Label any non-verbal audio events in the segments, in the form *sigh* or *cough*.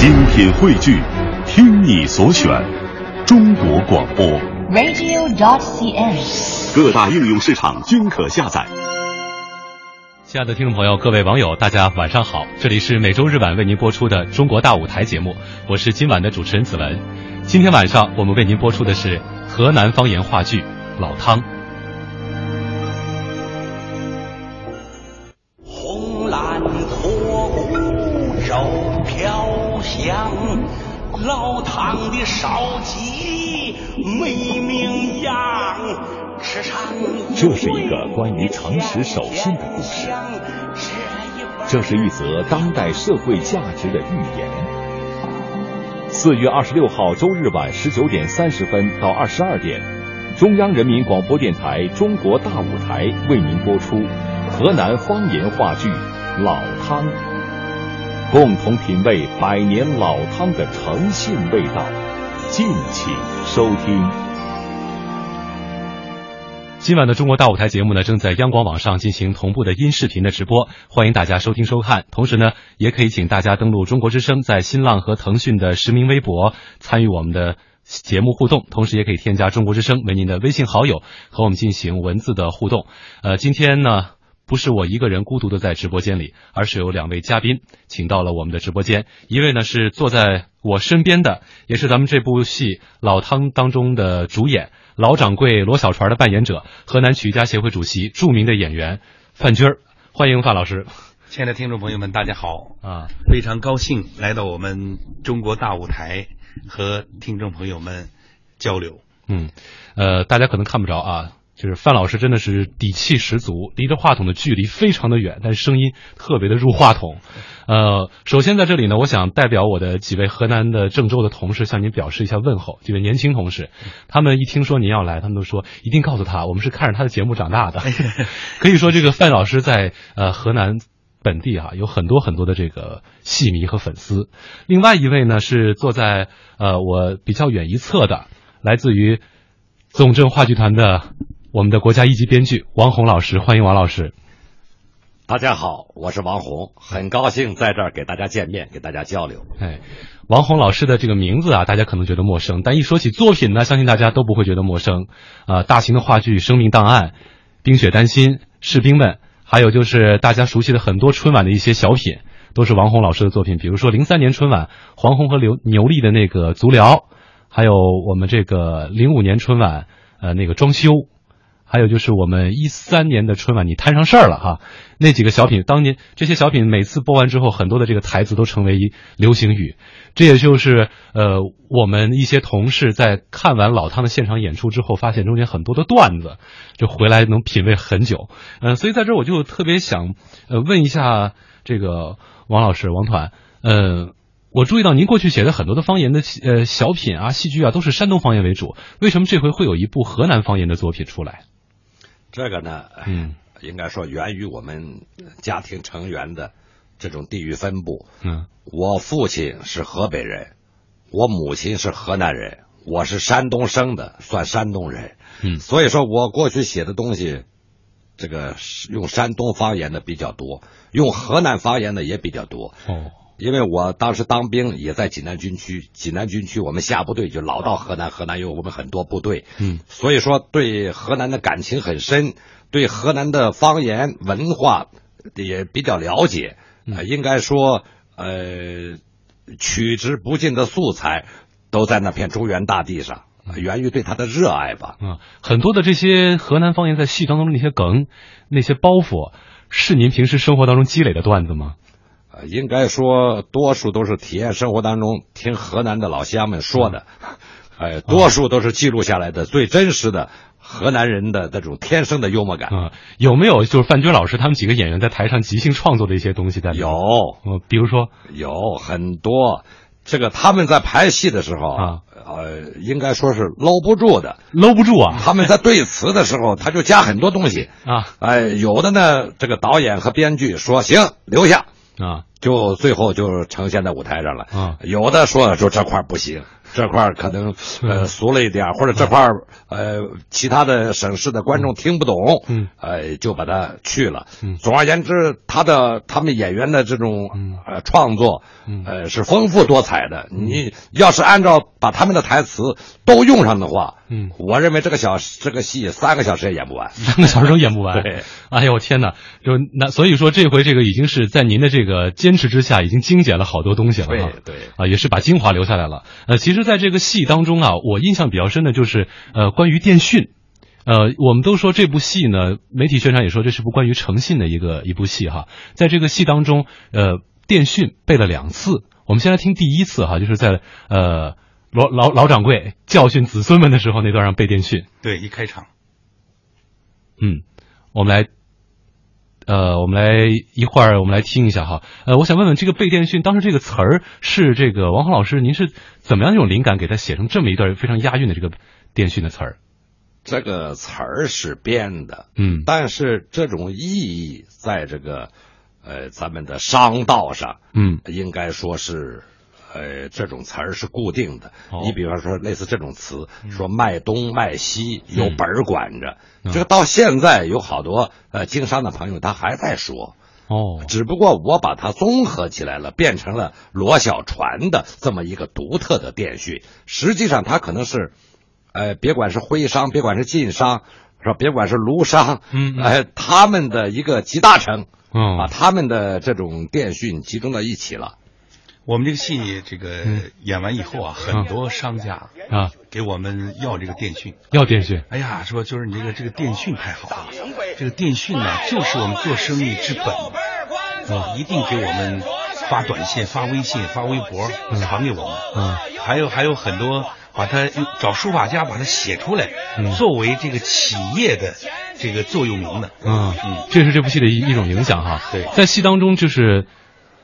精品汇聚，听你所选，中国广播。radio.dot.cn，。各大应用市场均可下载。亲爱的听众朋友，各位网友，大家晚上好！这里是每周日晚为您播出的《中国大舞台》节目，我是今晚的主持人子文。今天晚上我们为您播出的是河南方言话剧《老汤》。老汤的烧鸡美名扬。这是一个关于诚实守信的故事，这是一则当代社会价值的寓言。四月二十六号周日晚十九点三十分到二十二点，中央人民广播电台《中国大舞台》为您播出河南方言话剧《老汤》，共同品味百年老汤的诚信味道，敬请收听。今晚的中国大舞台节目呢，正在央广网上进行同步的音视频的直播，欢迎大家收听收看。同时呢，也可以请大家登录中国之声，在新浪和腾讯的实名微博参与我们的节目互动，同时也可以添加中国之声为您的微信好友，和我们进行文字的互动。呃，今天呢。不是我一个人孤独的在直播间里，而是有两位嘉宾请到了我们的直播间。一位呢是坐在我身边的，也是咱们这部戏《老汤》当中的主演老掌柜罗小船的扮演者，河南曲艺家协会主席、著名的演员范军儿。欢迎范老师。亲爱的听众朋友们，大家好啊！非常高兴来到我们中国大舞台和听众朋友们交流。嗯，呃，大家可能看不着啊。就是范老师真的是底气十足，离着话筒的距离非常的远，但是声音特别的入话筒。呃，首先在这里呢，我想代表我的几位河南的郑州的同事向您表示一下问候。几位年轻同事，他们一听说您要来，他们都说一定告诉他，我们是看着他的节目长大的。*laughs* 可以说，这个范老师在呃河南本地啊有很多很多的这个戏迷和粉丝。另外一位呢是坐在呃我比较远一侧的，来自于总政话剧团的。我们的国家一级编剧王红老师，欢迎王老师。大家好，我是王红，很高兴在这儿给大家见面，给大家交流。哎，王红老师的这个名字啊，大家可能觉得陌生，但一说起作品呢，相信大家都不会觉得陌生。啊、呃，大型的话剧《生命档案》《冰雪丹心》《士兵们》，还有就是大家熟悉的很多春晚的一些小品，都是王红老师的作品。比如说零三年春晚黄宏和刘牛莉的那个足疗，还有我们这个零五年春晚呃那个装修。还有就是我们一三年的春晚，你摊上事儿了哈，那几个小品，当年这些小品每次播完之后，很多的这个台词都成为流行语。这也就是呃，我们一些同事在看完老汤的现场演出之后，发现中间很多的段子，就回来能品味很久。嗯、所以在这儿我就特别想呃问一下这个王老师王团，呃。我注意到您过去写的很多的方言的呃小品啊、戏剧啊，都是山东方言为主。为什么这回会有一部河南方言的作品出来？这个呢，嗯，应该说源于我们家庭成员的这种地域分布。嗯，我父亲是河北人，我母亲是河南人，我是山东生的，算山东人。嗯，所以说我过去写的东西，这个用山东方言的比较多，用河南方言的也比较多。哦。因为我当时当兵也在济南军区，济南军区我们下部队就老到河南，河南有我们很多部队，嗯，所以说对河南的感情很深，对河南的方言文化也比较了解，呃，应该说呃取之不尽的素材都在那片中原大地上，源于对他的热爱吧。啊、嗯，很多的这些河南方言在戏当中那些梗、那些包袱，是您平时生活当中积累的段子吗？呃，应该说，多数都是体验生活当中听河南的老乡们说的，嗯、呃，*laughs* 多数都是记录下来的、嗯、最真实的河南人的那种天生的幽默感。啊、嗯，有没有就是范军老师他们几个演员在台上即兴创作的一些东西在里面？有，呃，比如说有很多，这个他们在排戏的时候啊，呃，应该说是搂不住的，搂不住啊。他们在对词的时候，*laughs* 他就加很多东西啊，哎，有的呢，这个导演和编剧说行，留下。啊，就最后就呈现在舞台上了。啊，有的说说这块不行，这块儿可能呃俗了一点儿，或者这块儿呃其他的省市的观众听不懂，嗯，呃就把它去了。嗯总而言之，他的他们演员的这种嗯呃创作，嗯呃是丰富多彩的。你要是按照把他们的台词都用上的话，嗯我认为这个小这个戏三个小时也演不完。三个小时都演不完。*laughs* 对，哎呦天哪！就那所以说这回这个已经是在您的这个坚持之下，已经精简了好多东西了。对对啊，也是把精华留下来了。呃，其实，在这个戏当中啊，我印象比较深的就是呃，关于电讯。呃，我们都说这部戏呢，媒体宣传也说这是部关于诚信的一个一部戏哈。在这个戏当中，呃，电讯背了两次。我们先来听第一次哈，就是在呃老老老掌柜教训子孙们的时候那段让背电讯。对，一开场，嗯，我们来，呃，我们来一会儿，我们来听一下哈。呃，我想问问这个背电讯，当时这个词儿是这个王宏老师，您是怎么样一种灵感给他写成这么一段非常押韵的这个电讯的词儿？这个词儿是编的，嗯但是这种意义在这个呃咱们的商道上，嗯应该说是。呃，这种词儿是固定的。哦你比方说，类似这种词，说卖东卖西，嗯有本儿管着。嗯这个到现在有好多呃经商的朋友，他还在说。哦只不过我把它综合起来了，变成了罗小船的这么一个独特的电讯。实际上，它可能是，呃，别管是徽商，别管是晋商，是吧？别管是卢商，嗯嗯呃，他们的一个集大成，嗯把他们的这种电讯集中到一起了。我们这个戏这个演完以后啊，很多商家啊给我们要这个电讯。要电讯哎呀，说就是你这个这个电讯太好了，这个电讯呢，就是我们做生意之本啊，一定给我们发短信、发微信、发微博传给我们。嗯还有还有很多把它找书法家把它写出来，嗯作为这个企业的这个座右铭的。嗯嗯这是这部戏的一一种影响哈。对在戏当中就是。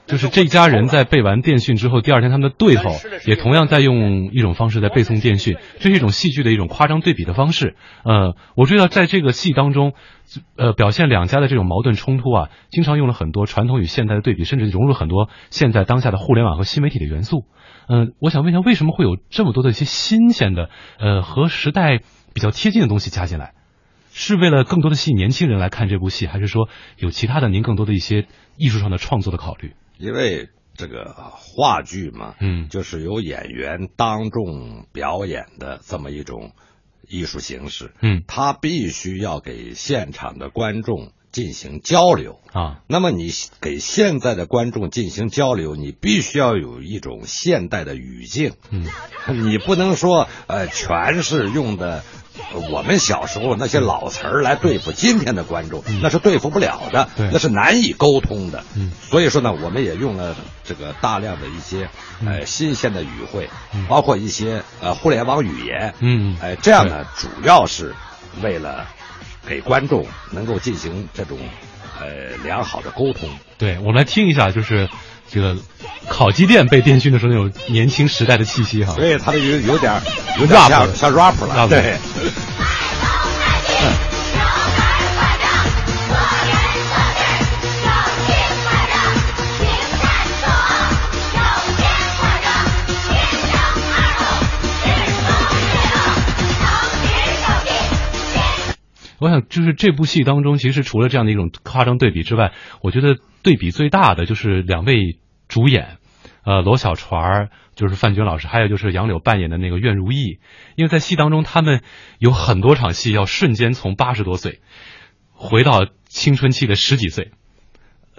就是这家人在背完电讯之后，第二天他们的对头也同样在用一种方式在背诵电讯，这是一种戏剧的一种夸张对比的方式。呃，我注意到在这个戏当中，呃，表现两家的这种矛盾冲突啊，经常用了很多传统与现代的对比，甚至融入了很多现在当下的互联网和新媒体的元素。嗯、我想问一下，为什么会有这么多的一些新鲜的，呃，和时代比较贴近的东西加进来？是为了更多的吸引年轻人来看这部戏，还是说有其他的您更多的一些艺术上的创作的考虑？因为这个话剧嘛，嗯。就是由演员当众表演的这么一种艺术形式，嗯。他必须要给现场的观众进行交流。啊。那么你给现在的观众进行交流，你必须要有一种现代的语境，嗯，*laughs* 你不能说呃全是用的呃我们小时候那些老词儿来对付今天的观众，那是对付不了的，那是难以沟通的。嗯。所以说呢，我们也用了这个大量的一些呃新鲜的语汇，包括一些呃互联网语言，嗯。哎、这样呢，主要是为了给观众能够进行这种呃良好的沟通。对，我们来听一下，就是这个烤鸡店被电讯的时候那种年轻时代的气息哈。所以他的有有点有点像像 rap 了，rap 对。我想，就是这部戏当中，其实除了这样的一种夸张对比之外，我觉得对比最大的就是两位主演，呃，罗小船儿就是范军老师，还有就是杨柳扮演的那个苑如意，因为在戏当中，他们有很多场戏要瞬间从八十多岁回到青春期的十几岁，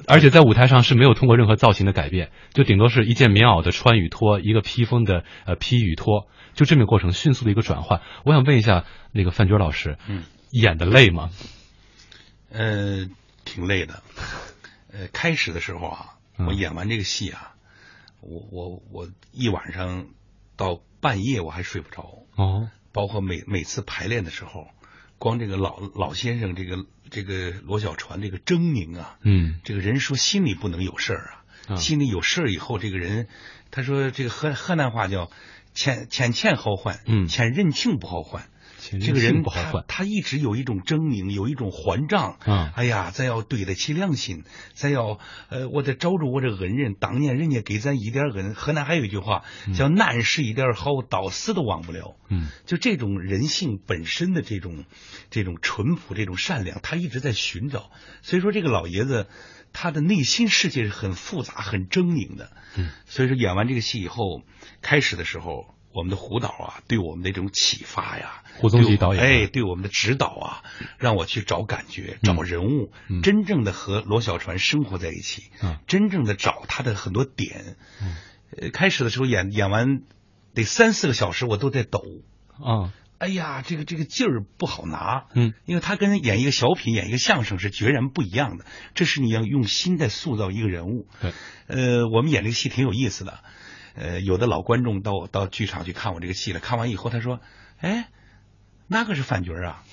而且在舞台上是没有通过任何造型的改变，就顶多是一件棉袄的穿与脱，一个披风的呃披与脱，就这么过程迅速的一个转换。我想问一下那个范军老师，嗯，演的累吗？呃，挺累的。呃，开始的时候啊，嗯。我演完这个戏啊，我我我一晚上到半夜我还睡不着，哦，包括每每次排练的时候，光这个老老先生这个这个罗小船这个狰狞啊，嗯。这个人说心里不能有事儿啊，啊心里有事儿以后，这个人他说这个河河南话叫“欠欠欠好换，嗯。欠人情不好换”，这个人不好换，他一直有一种狰狞，有一种还账。啊，哎呀，咱要对得起良心，咱要呃，我得找着我这恩人，当年人家给咱一点恩。河南还有一句话叫“难使一点好，到死都忘不了”。嗯，就这种人性本身的这种这种淳朴、这种善良，他一直在寻找。所以说，这个老爷子他的内心世界是很复杂、很狰狞的。嗯，所以说演完这个戏以后，开始的时候。我们的胡导啊，对我们的这种启发呀，胡宗吉导演，哎，对我们的指导啊，让我去找感觉，找人物，真正的和罗小船生活在一起，真正的找他的很多点。呃，开始的时候演演完得三四个小时，我都在抖。啊，哎呀，这个这个劲儿不好拿，嗯，因为他跟演一个小品、演一个相声是决然不一样的，这是你要用心在塑造一个人物。对，呃，我们演这个戏挺有意思的。呃，有的老观众到到剧场去看我这个戏了，看完以后他说：“哎，那个是范军啊？”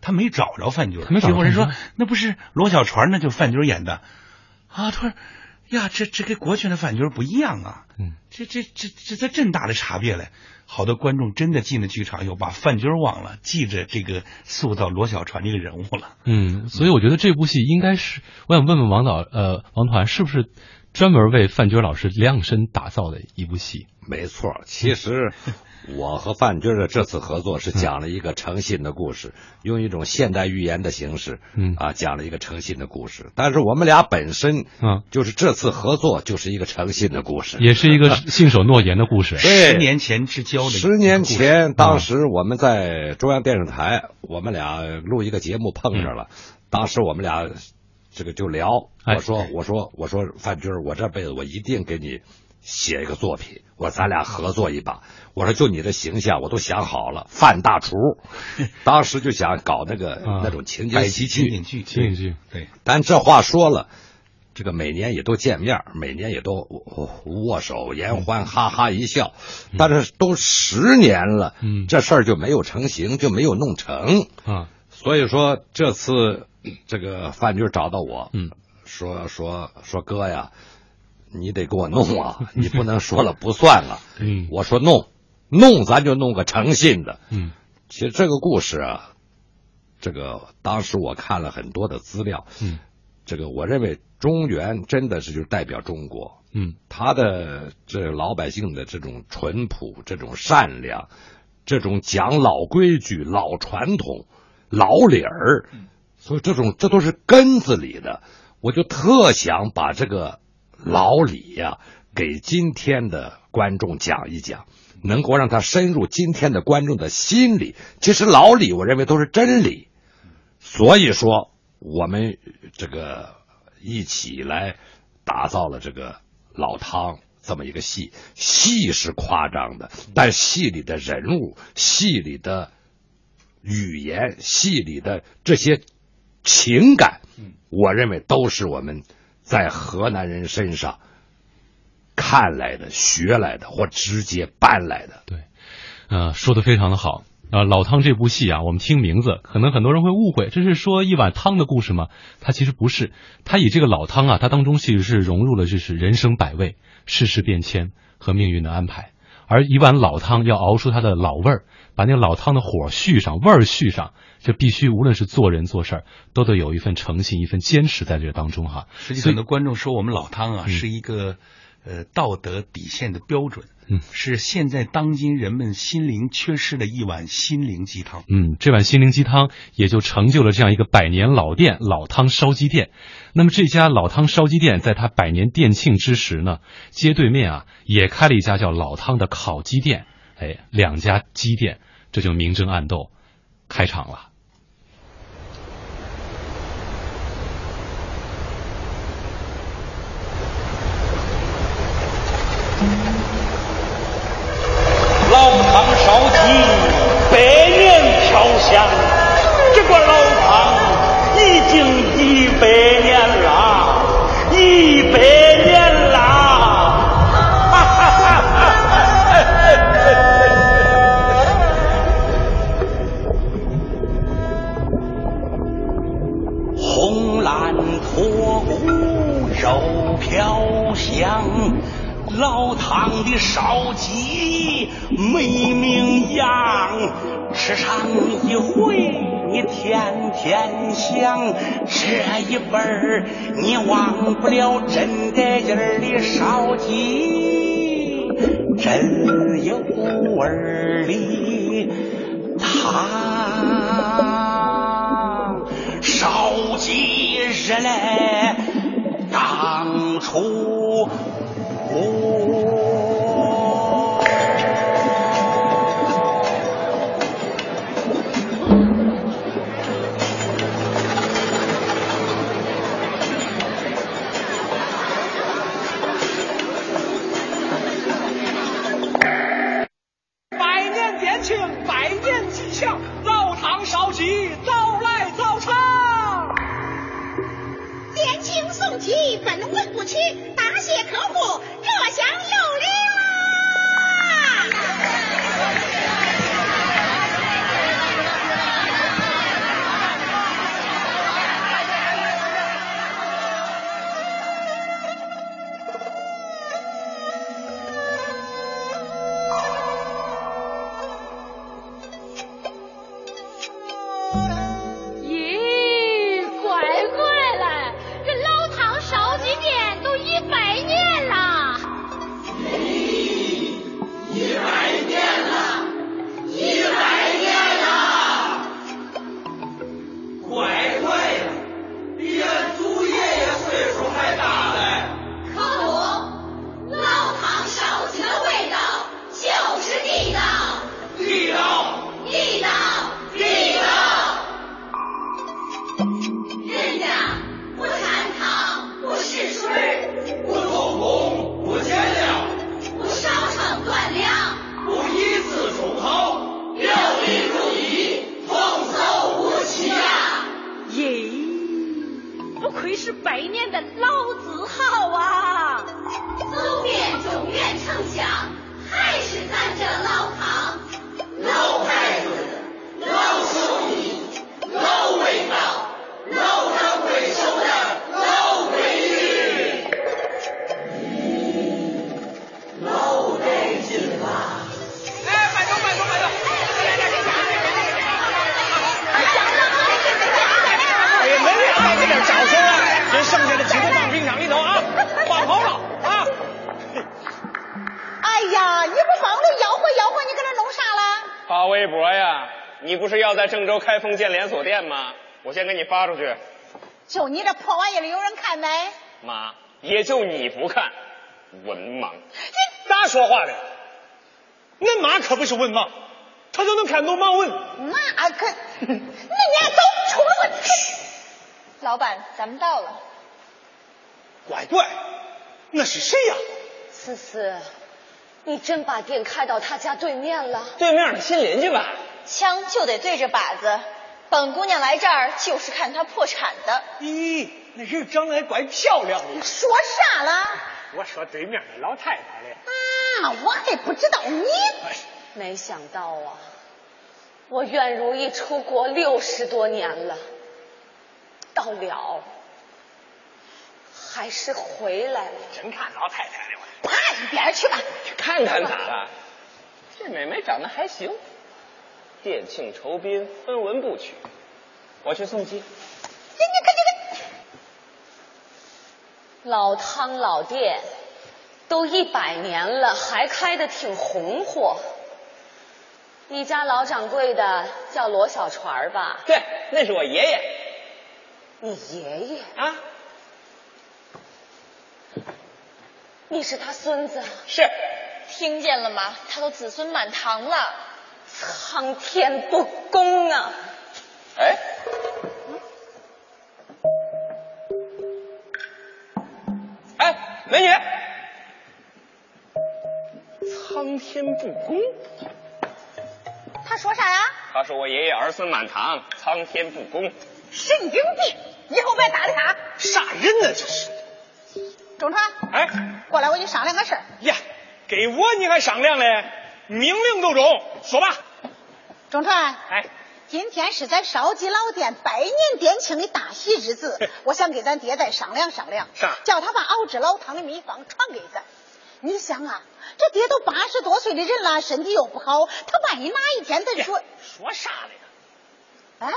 他没找着范军。结果人说：“那不是罗小船，那就是范军演的。”啊，他说：“呀，这这跟国权的范军不一样啊！嗯，这这这这这么大的差别嘞！好多观众真的进了剧场，又把范军忘了，记着这个塑造罗小船这个人物了。嗯，所以我觉得这部戏应该是，我想问问王导，呃，王团是不是？专门为范军老师量身打造的一部戏，没错。其实 *laughs* 我和范军的这次合作是讲了一个诚信的故事，用一种现代寓言的形式，嗯啊，讲了一个诚信的故事。但是我们俩本身，嗯，就是这次合作就是一个诚信的故事，也是一个信守诺言的故事。*laughs* 对，十年前之交的，十年前，当时我们在中央电视台，我们俩录一个节目碰着了，当时我们俩。这个就聊，我说我说我说范军，我这辈子我一定给你写一个作品，我说咱俩合作一把。我说就你的形象，我都想好了，范大厨，*laughs* 当时就想搞那个那种情景喜剧，情景剧，情景剧。对，但这话说了，这个每年也都见面，每年也都握手言欢，哈哈一笑。但是都十年了，嗯，这事儿就没有成型，就没有弄成啊。所以说这次。*clears throat* 这个范军找到我，嗯，说说说哥呀，你得给我弄啊，*laughs* 你不能说了不算了。嗯，我说弄弄，咱就弄个诚信的。嗯，其实这个故事啊，这个当时我看了很多的资料，嗯，这个我认为中原真的是就代表中国，嗯，他的这老百姓的这种淳朴、这种善良、这种讲老规矩、老传统、老理儿。所以这种这都是根子里的，我就特想把这个老李呀给今天的观众讲一讲，能够让他深入今天的观众的心里。其实老李我认为都是真理，所以说我们这个一起来打造了这个老汤这么一个戏，戏是夸张的，但戏里的人物、戏里的语言、戏里的这些。情感，我认为都是我们在河南人身上看来的、学来的或直接搬来的。对，呃，说的非常的好。呃，老汤这部戏啊，我们听名字，可能很多人会误会，这是说一碗汤的故事吗？它其实不是，它以这个老汤啊，它当中其实是融入了就是人生百味、世事变迁和命运的安排。而一碗老汤要熬出它的老味儿，把那个老汤的火续上，味儿续上。就必须无论是做人做事儿，都得有一份诚信，一份坚持在这个当中哈。实际很多观众说我们老汤啊是一个呃道德底线的标准，嗯，是现在当今人们心灵缺失的一碗心灵鸡汤。嗯，这碗心灵鸡汤也就成就了这样一个百年老店老汤烧鸡店。那么这家老汤烧鸡店在它百年店庆之时呢，街对面啊也开了一家叫老汤的烤鸡店。哎，两家鸡店这就明争暗斗开场了。没名扬，吃上一回你天天想，这一辈儿你忘不了真得劲儿的烧鸡，真有味儿的汤，烧鸡热来当初。在郑州开封建连锁店吗？我先给你发出去。就你这破玩意儿有人看没？妈，也就你不看，文盲。你咋说话的？恁妈可不是文盲，她都能看懂盲文。那可，那你俩走，出门去。老板，咱们到了。乖乖，那是谁呀？思思，你真把店开到他家对面了？对面的新邻居吧。枪就得对着靶子，本姑娘来这儿就是看他破产的。咦，那人长得还怪漂亮的。说啥了？我说对面的老太太嘞。啊，我还不知道你。没想到啊，我愿如意出国六十多年了，到了还是回来了。真看老太太了。趴一边去吧。看看咋了？这妹妹长得还行。店庆酬宾，分文不取。我去送机。老汤老店都一百年了，还开的挺红火。你家老掌柜的叫罗小船吧？对，那是我爷爷。你爷爷啊？你是他孙子？是。听见了吗？他都子孙满堂了。苍天不公啊！哎，哎，美女，苍天不公。他说啥呀？他说我爷爷儿孙满堂，苍天不公。神经病！以后别搭理他。啥人呢？这是。中川。哎，过来，我跟你商量个事儿。呀，给我你还商量嘞？命令都中，说吧。中川，哎，今天是咱烧鸡老店百年店庆的大喜日子，我想给咱爹再商量商量，啥？叫他把熬制老汤的秘方传给咱。你想啊，这爹都八十多岁的人了，身体又不好，他万一哪一天他说说啥了呀？哎，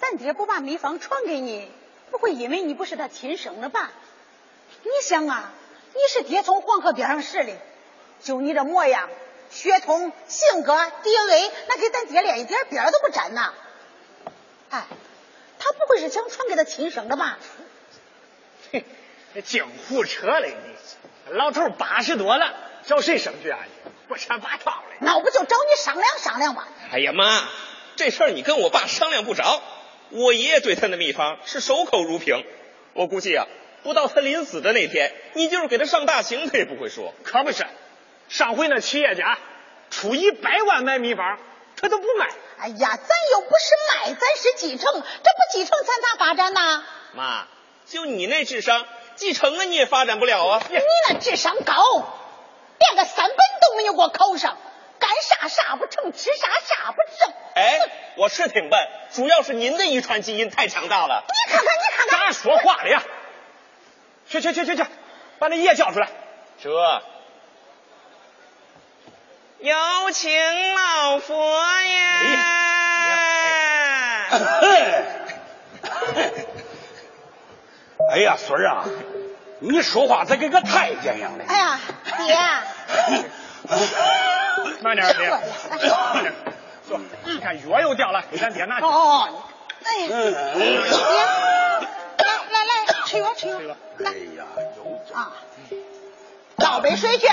咱爹不把秘方传给你，不会因为你不是他亲生的吧？你想啊，你是爹从黄河边上拾的，就你这模样、血统、性格、DNA，那跟咱爹连一点边都不沾呐。哎，他不会是想传给他亲生的吧？嘿，净胡扯嘞你！老头八十多了，找谁生去啊？不扯八套嘞！那我不就找你商量商量吗？哎呀妈，这事儿你跟我爸商量不着。我爷爷对他的秘方是守口如瓶，我估计啊，不到他临死的那天，你就是给他上大刑，他也不会说。可不是，上回那企业家出一百万买秘方，他都不卖。哎呀，咱又不是卖，咱是继承，这不继承咱咋发展呢？妈，就你那智商。继承了你也发展不了啊！你那智商高，连个三本都没有给我考上，干啥啥不成，吃啥啥不正。哎，我是挺笨，主要是您的遗传基因太强大了。你看看，你看看，咋说话的呀？去去去去去，把那爷叫出来。这，有请老佛爷。哎呀，孙儿啊，你说话咋跟个太监一样的？哎呀，爹，慢点，爹，慢点，坐。你看药又掉了，给咱爹拿去。哦，哎，爹，来来来，吃药吃药。哎呀，有啊，倒杯水去。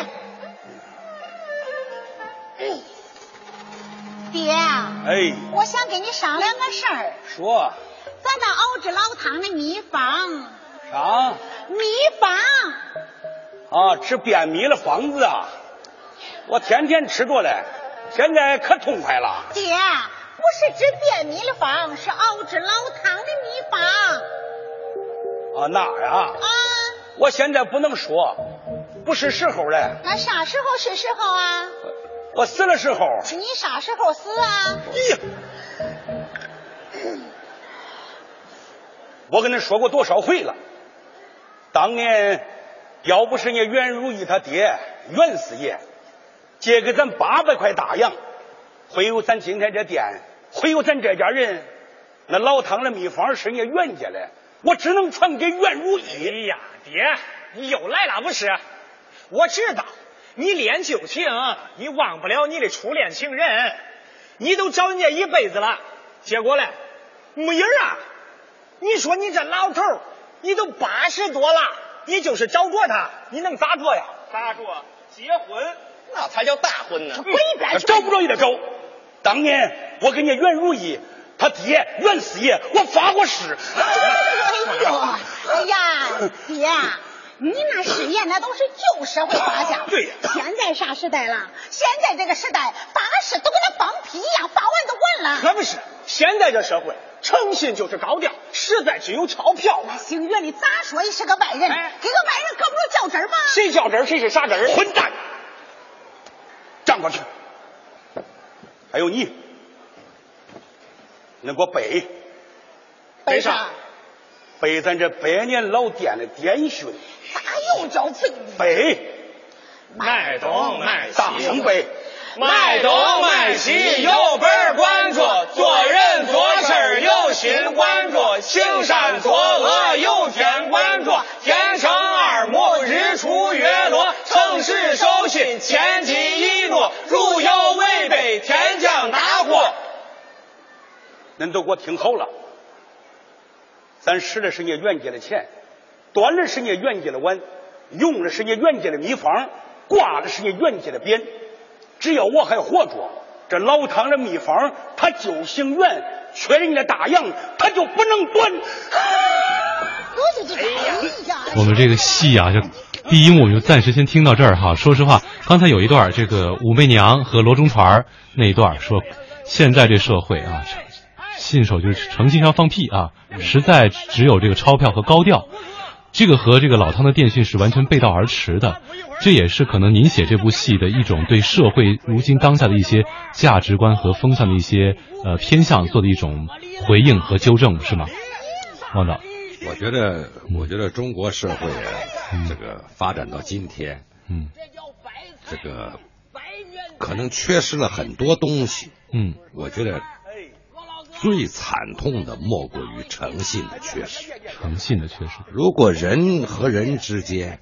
爹，哎，我想跟你商量个事儿。说。咱那熬制老汤的秘方。啥？秘方啊，吃便秘的方子啊！我天天吃着嘞，现在可痛快了。爹，不是治便秘的方，是熬制老汤的秘方。啊，那呀？啊！我现在不能说，不是时候嘞。那啥时候是时候啊？我死的时候。你啥时候死啊？咦！我跟你说过多少回了。当年要不是人家袁如意他爹袁四爷借给咱八百块大洋，会有咱今天这店，会有咱这家人。那老汤的秘方是人家袁家的，我只能传给袁如意。哎呀，爹，你又来了不是？我知道你恋旧情，你忘不了你的初恋情人，你都找人家一辈子了，结果嘞，没影啊！你说你这老头你都八十多了，你就是找着他，你能咋着呀？咋着？结婚那才叫大婚呢！滚一边去！找不着也得找。当年我跟人家袁如意他爹袁四爷，我发过誓。哎呦，哎呀，爹，你那誓言那都是旧社会发下。对呀。现在啥时代了？现在这个时代，发誓都跟那放屁一样，发完就完了。可不是，现在这社会。诚信就是高调，实在只有钞票。那姓袁的咋说也是个外人，给个外人可不能较真吗？谁较真谁是傻子混蛋！站过去。还有你，你给我背。背啥？背咱这百年老店的典训。咋又叫背？背。卖东卖西。大声背。卖东卖西有本管着，做人做事有心管着，行善作恶有天管着，天生二目，日出月落，诚实守信，千金一诺，如有违背，天降大祸。恁都给我听好了，咱使的是人家袁家的钱，端的是人家袁家的碗，用的是人家袁家的秘方，挂的是人家袁家的匾。只要我还活着，这老汤的秘方他就姓袁，缺人家大洋他就不能端。*laughs* 我们这个戏啊，就第一幕就暂时先听到这儿哈。说实话，刚才有一段这个武媚娘和罗中传那一段说，现在这社会啊，信手就是诚信上放屁啊，实在只有这个钞票和高调。这个和这个老汤的电讯是完全背道而驰的，这也是可能您写这部戏的一种对社会如今当下的一些价值观和风向的一些呃偏向做的一种回应和纠正，是吗？王导，我觉得，我觉得中国社会这个发展到今天，嗯，这个可能缺失了很多东西。嗯，我觉得最惨痛的莫过于诚信的缺失。诚信的缺失，如果人和人之间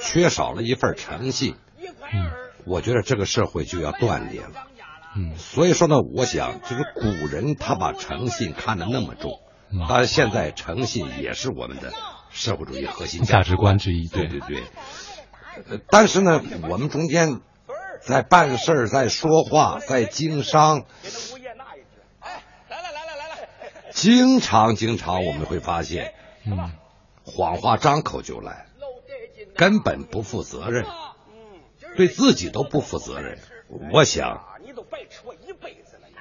缺少了一份诚信，嗯，我觉得这个社会就要断裂了。嗯，所以说呢，我想就是古人他把诚信看得那么重，嗯当然现在诚信也是我们的社会主义核心价值观之一。对对对。呃但是呢，我们中间在办事儿、在说话、在经商，经常经常我们会发现，嗯，谎话张口就来，根本不负责任，对自己都不负责任。我想，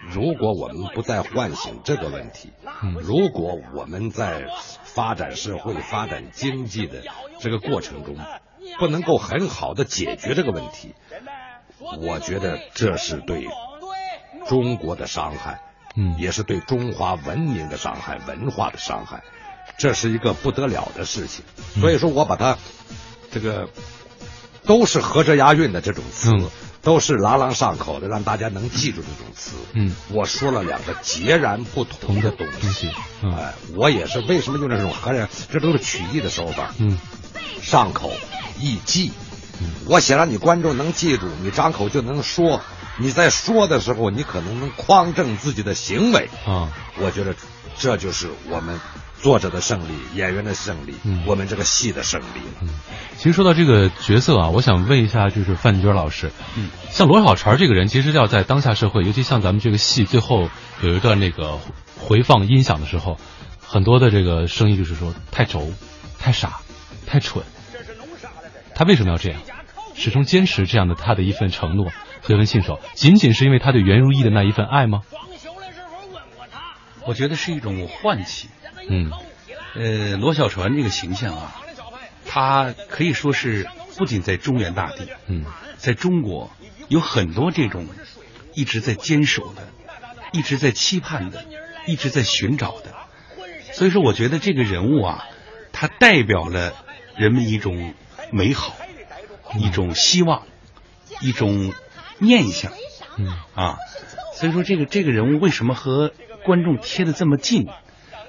如果我们不再唤醒这个问题，如果我们在发展社会、发展经济的这个过程中，不能够很好的解决这个问题，我觉得这是对中国的伤害，嗯，也是对中华文明的伤害、文化的伤害，这是一个不得了的事情。所以说我把它这个都是合辙押韵的这种词。嗯都是朗朗上口的，让大家能记住这种词。嗯，我说了两个截然不同的东西。嗯，哎，我也是为什么用这种合着，这都是曲艺的手法。嗯，上口易记。嗯，我想让你观众能记住，你张口就能说。你在说的时候，你可能能匡正自己的行为。啊，我觉得这就是我们作者的胜利，演员的胜利，嗯、我们这个戏的胜利。嗯，其实说到这个角色啊，我想问一下，就是范军老师，嗯，像罗小婵这个人，其实要在当下社会，尤其像咱们这个戏最后有一段那个回放音响的时候，很多的这个声音就是说太轴、太傻、太蠢。他为什么要这样？始终坚持这样的他的一份承诺和一份信守，仅仅是因为他对袁如意的那一份爱吗？我觉得是一种唤起。嗯，呃，罗小船这个形象啊，他可以说是不仅在中原大地，嗯，在中国有很多这种一直在坚守的、一直在期盼的、一直在寻找的。所以说，我觉得这个人物啊，他代表了人们一种美好、一种希望、一种念一下。嗯啊，所以说这个这个人物为什么和观众贴的这么近？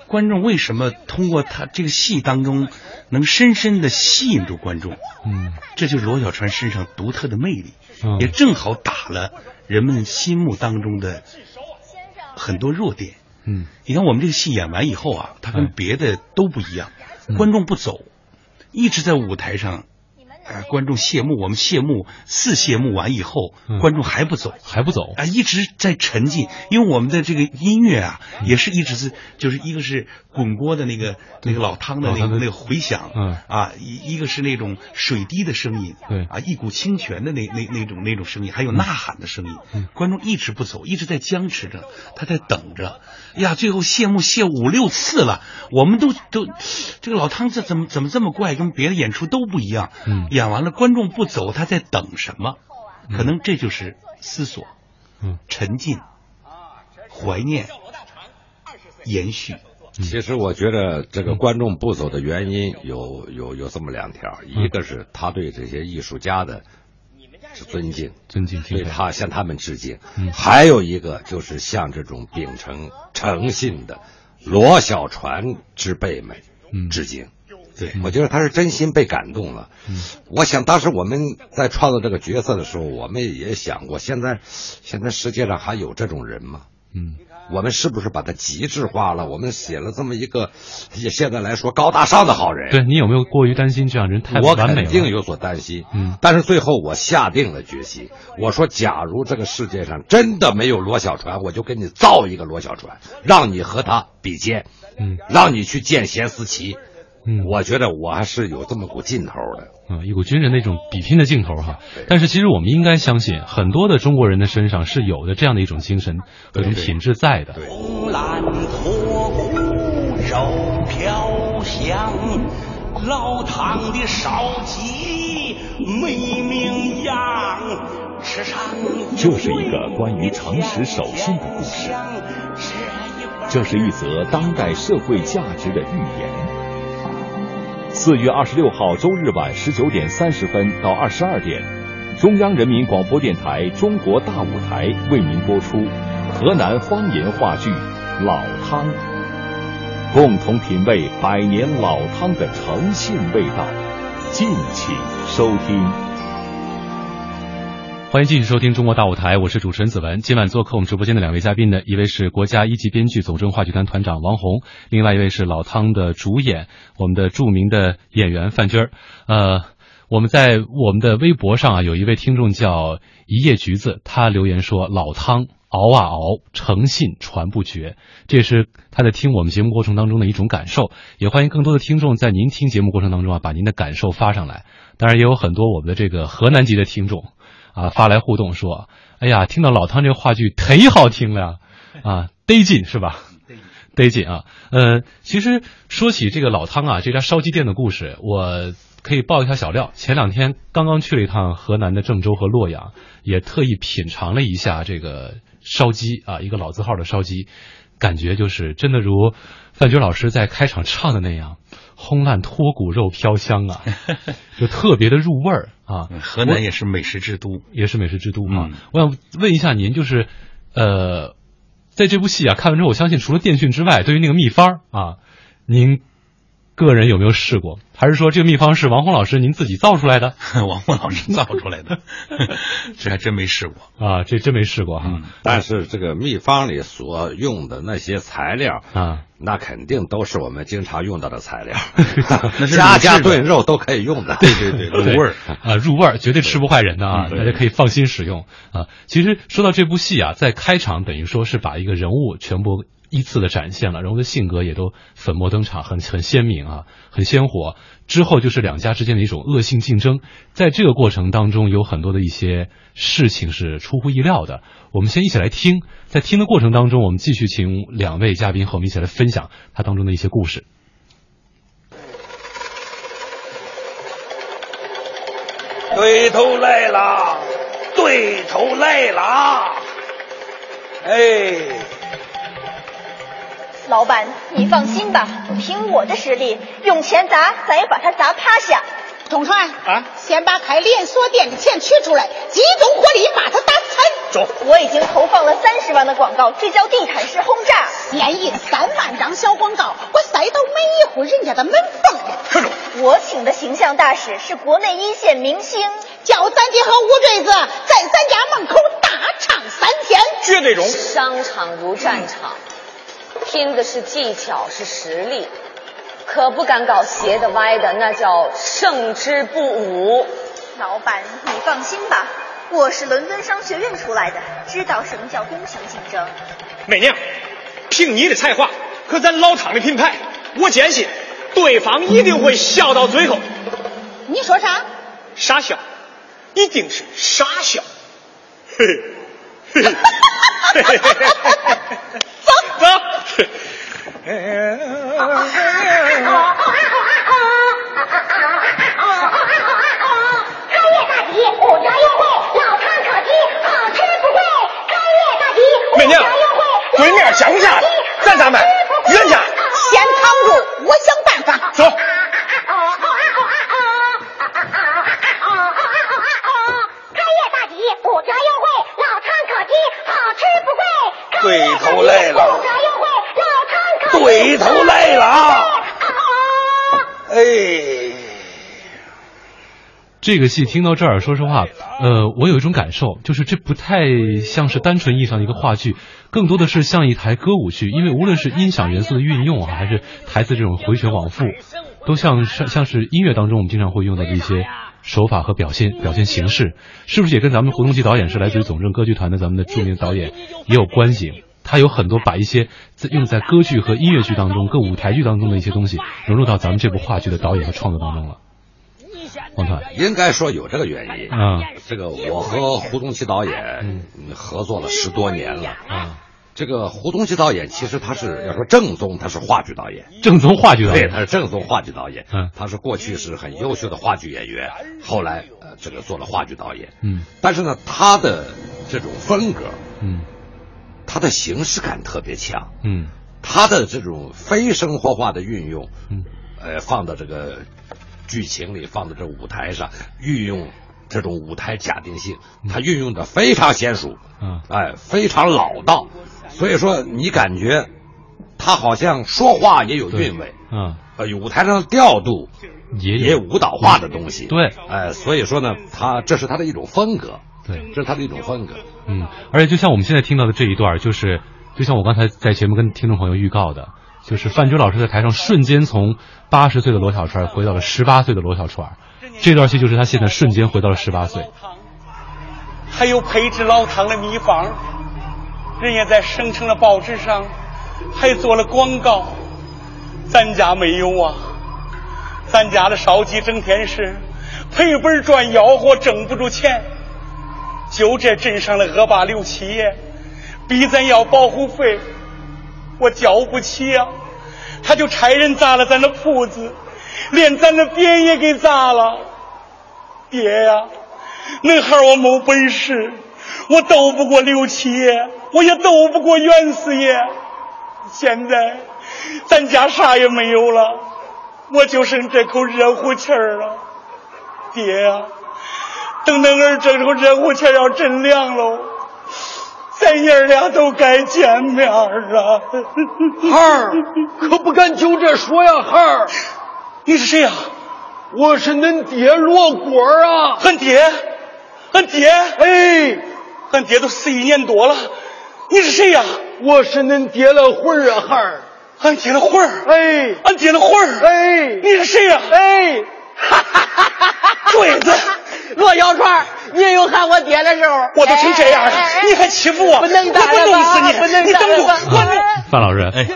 观众为什么通过他这个戏当中能深深的吸引住观众？嗯，这就是罗小川身上独特的魅力，嗯、也正好打了人们心目当中的很多弱点。嗯，你看我们这个戏演完以后啊，他跟别的都不一样，嗯、观众不走，一直在舞台上。呃，观众谢幕，我们谢幕四谢幕完以后，嗯、观众还不走，还不走啊，一直在沉浸，因为我们的这个音乐啊，嗯、也是一直是，就是一个是滚锅的那个那个老汤的那个那个回响，嗯啊，一一个是那种水滴的声音，对啊，一股清泉的那那那种那种声音，还有呐喊的声音，嗯、观众一直不走，一直在僵持着，他在等着，呀，最后谢幕谢五六次了，我们都都这个老汤这怎么怎么这么怪，跟别的演出都不一样，嗯。演完了，观众不走，他在等什么？可能这就是思索、嗯，沉浸、怀念、延续。其实我觉得这个观众不走的原因有有有这么两条，一个是他对这些艺术家的尊敬，尊敬，对他向他们致敬；嗯还有一个就是向这种秉承诚信的罗小船之辈们致敬。对，我觉得他是真心被感动了。嗯，我想当时我们在创造这个角色的时候，我们也想过，现在现在世界上还有这种人吗？嗯，我们是不是把它极致化了？我们写了这么一个，也现在来说高大上的好人。对你有没有过于担心这样人太我完美了？肯定有所担心。嗯，但是最后我下定了决心，我说，假如这个世界上真的没有罗小船，我就给你造一个罗小船，让你和他比肩，嗯，让你去见贤思齐。嗯，我觉得我还是有这么股劲头的，嗯，一股军人那种比拼的劲头哈。但是其实我们应该相信，很多的中国人的身上是有的这样的一种精神和一种品质在的。红蓝脱骨肉飘香，老汤的烧鸡美名扬，吃上这是一个关于诚实守信的故事，这是一则当代社会价值的预言。四月二十六号周日晚十九点三十分到二十二点，中央人民广播电台《中国大舞台》为您播出河南方言话剧《老汤》，共同品味百年老汤的诚信味道。敬请收听。欢迎继续收听《中国大舞台》，我是主持人子文。今晚做客我们直播间的两位嘉宾呢，一位是国家一级编剧、总政话剧团团长王红，另外一位是老汤的主演，我们的著名的演员范军儿。呃，我们在我们的微博上啊，有一位听众叫一叶橘子，他留言说：“老汤熬啊熬，诚信传不绝。”这是他在听我们节目过程当中的一种感受。也欢迎更多的听众在您听节目过程当中啊，把您的感受发上来。当然，也有很多我们的这个河南籍的听众。啊，发来互动说：“哎呀，听到老汤这个话剧忒好听了，*laughs* 啊，得劲是吧？*laughs* 得劲啊！呃，其实说起这个老汤啊，这家烧鸡店的故事，我可以爆一下小料。前两天刚刚去了一趟河南的郑州和洛阳，也特意品尝了一下这个烧鸡啊，一个老字号的烧鸡，感觉就是真的如范军老师在开场唱的那样。”烘烂脱骨肉飘香啊，*laughs* 就特别的入味儿啊。河南也是美食之都，也是美食之都啊。我想问一下您，就是呃，在这部戏啊看完之后，我相信除了电讯之外，对于那个秘方啊，您。个人有没有试过？还是说这个秘方是王红老师您自己造出来的？*laughs* 王红老师造出来的，*laughs* 这还真没试过啊！这真没试过哈。但是这个秘方里所用的那些材料啊，那肯定都是我们经常用到的材料，*laughs* 那是家家炖肉都可以用的。对对对，入味儿啊，入味儿，绝对吃不坏人的啊！大家可以放心使用啊。其实说到这部戏啊，在开场等于说是把一个人物全部。依次的展现了，人物的性格也都粉墨登场，很很鲜明啊，很鲜活。之后就是两家之间的一种恶性竞争，在这个过程当中，有很多的一些事情是出乎意料的。我们先一起来听，在听的过程当中，我们继续请两位嘉宾和我们一起来分享它当中的一些故事。对头来啦，对头来啦，哎。老板，你放心吧，凭我的实力，用钱砸，咱也把他砸趴下。统川啊，先把开连锁店的钱取出来，集中火力把他打残。走，我已经投放了三十万的广告，这叫地毯式轰炸。连印三万张小广告，我塞到每一户人家的门缝里。站住！我请的形象大使是国内一线明星，叫咱爹和五坠子在咱家门口大唱三天。绝对中。商场如战场。拼的是技巧，是实力，可不敢搞斜的歪的，那叫胜之不武。老板，你放心吧，我是伦敦商学院出来的，知道什么叫公平竞争。美娘，凭你的才华和咱老汤的品牌，我坚信对方一定会笑到最后。你说啥？傻笑，一定是傻笑。嘿 *laughs* *laughs* *laughs* 嘿，嘿嘿嘿嘿嘿嘿。走。开业大吉，五家优惠，老汤烤鸡，好吃不贵。开业大吉，美娘，对面降价了，咱咋卖？原价。先扛住，我想办法。走。开业大对头来了。对头来了。哎。这个戏听到这儿，说实话，呃，我有一种感受，就是这不太像是单纯意义上的一个话剧，更多的是像一台歌舞剧，因为无论是音响元素的运用啊，还是台词这种回旋往复，都像像像是音乐当中我们经常会用到的一些手法和表现表现形式，是不是也跟咱们胡东基导演是来自于总政歌剧团的咱们的著名导演 *laughs* 也有关系？他有很多把一些在用在歌剧和音乐剧当中、各舞台剧当中的一些东西融入到咱们这部话剧的导演和创作当中了。王团应该说有这个原因啊。这个我和胡宗奇导演合作了十多年了啊。这个胡东奇导演其实他是要说正宗，他是话剧导演，正宗话剧导演，对，他是正宗话剧导演。嗯，他是过去是很优秀的话剧演员，后来呃这个做了话剧导演。嗯，但是呢，他的这种风格，嗯，他的形式感特别强。嗯，他的这种非生活化的运用，嗯，呃，放到这个剧情里，放到这舞台上，运用这种舞台假定性，他运用的非常娴熟，嗯，哎，非常老道，所以说你感觉他好像说话也有韵味，嗯，呃，舞台上的调度也也有舞蹈化的东西，对，哎，所以说呢，他这是他的一种风格，对，这是他的一种风格，嗯，而且就像我们现在听到的这一段，就是就像我刚才在节目跟听众朋友预告的，就是范军老师在台上瞬间从八十岁的罗小川回到了十八岁的罗小川，这段戏就是他现在瞬间回到了十八岁。还有培植老汤的秘方，人家在省城的报纸上还做了广告，咱家没有啊。咱家的烧鸡整天是赔本赚吆喝，挣不住钱。就这镇上的恶霸刘七爷，逼咱要保护费，我交不起呀、他就差人砸了咱的铺子，连咱的匾也给砸了。爹呀、恁孩儿我没本事，我斗不过刘七爷，我也斗不过袁四爷。现在咱家啥也没有了，我就剩这口热乎气儿了。爹呀、等恁儿这口热乎气儿要真凉喽，咱爷儿俩都该见面了。孩儿，可不敢就这说呀，孩儿。你是谁呀、我是恁爹罗锅儿啊。俺爹，俺爹，哎，俺爹都死一年多了。你是谁呀、我是恁爹的魂儿啊，孩儿。俺爹的魂儿，哎，俺爹的魂儿，哎，你是谁呀、哎，*laughs* 坠子，罗小川，你也有喊我爹的时候，我都成这样了，你还欺负我，不能打了不弄死？你，不能你等住，打了吧？我范老师，哎，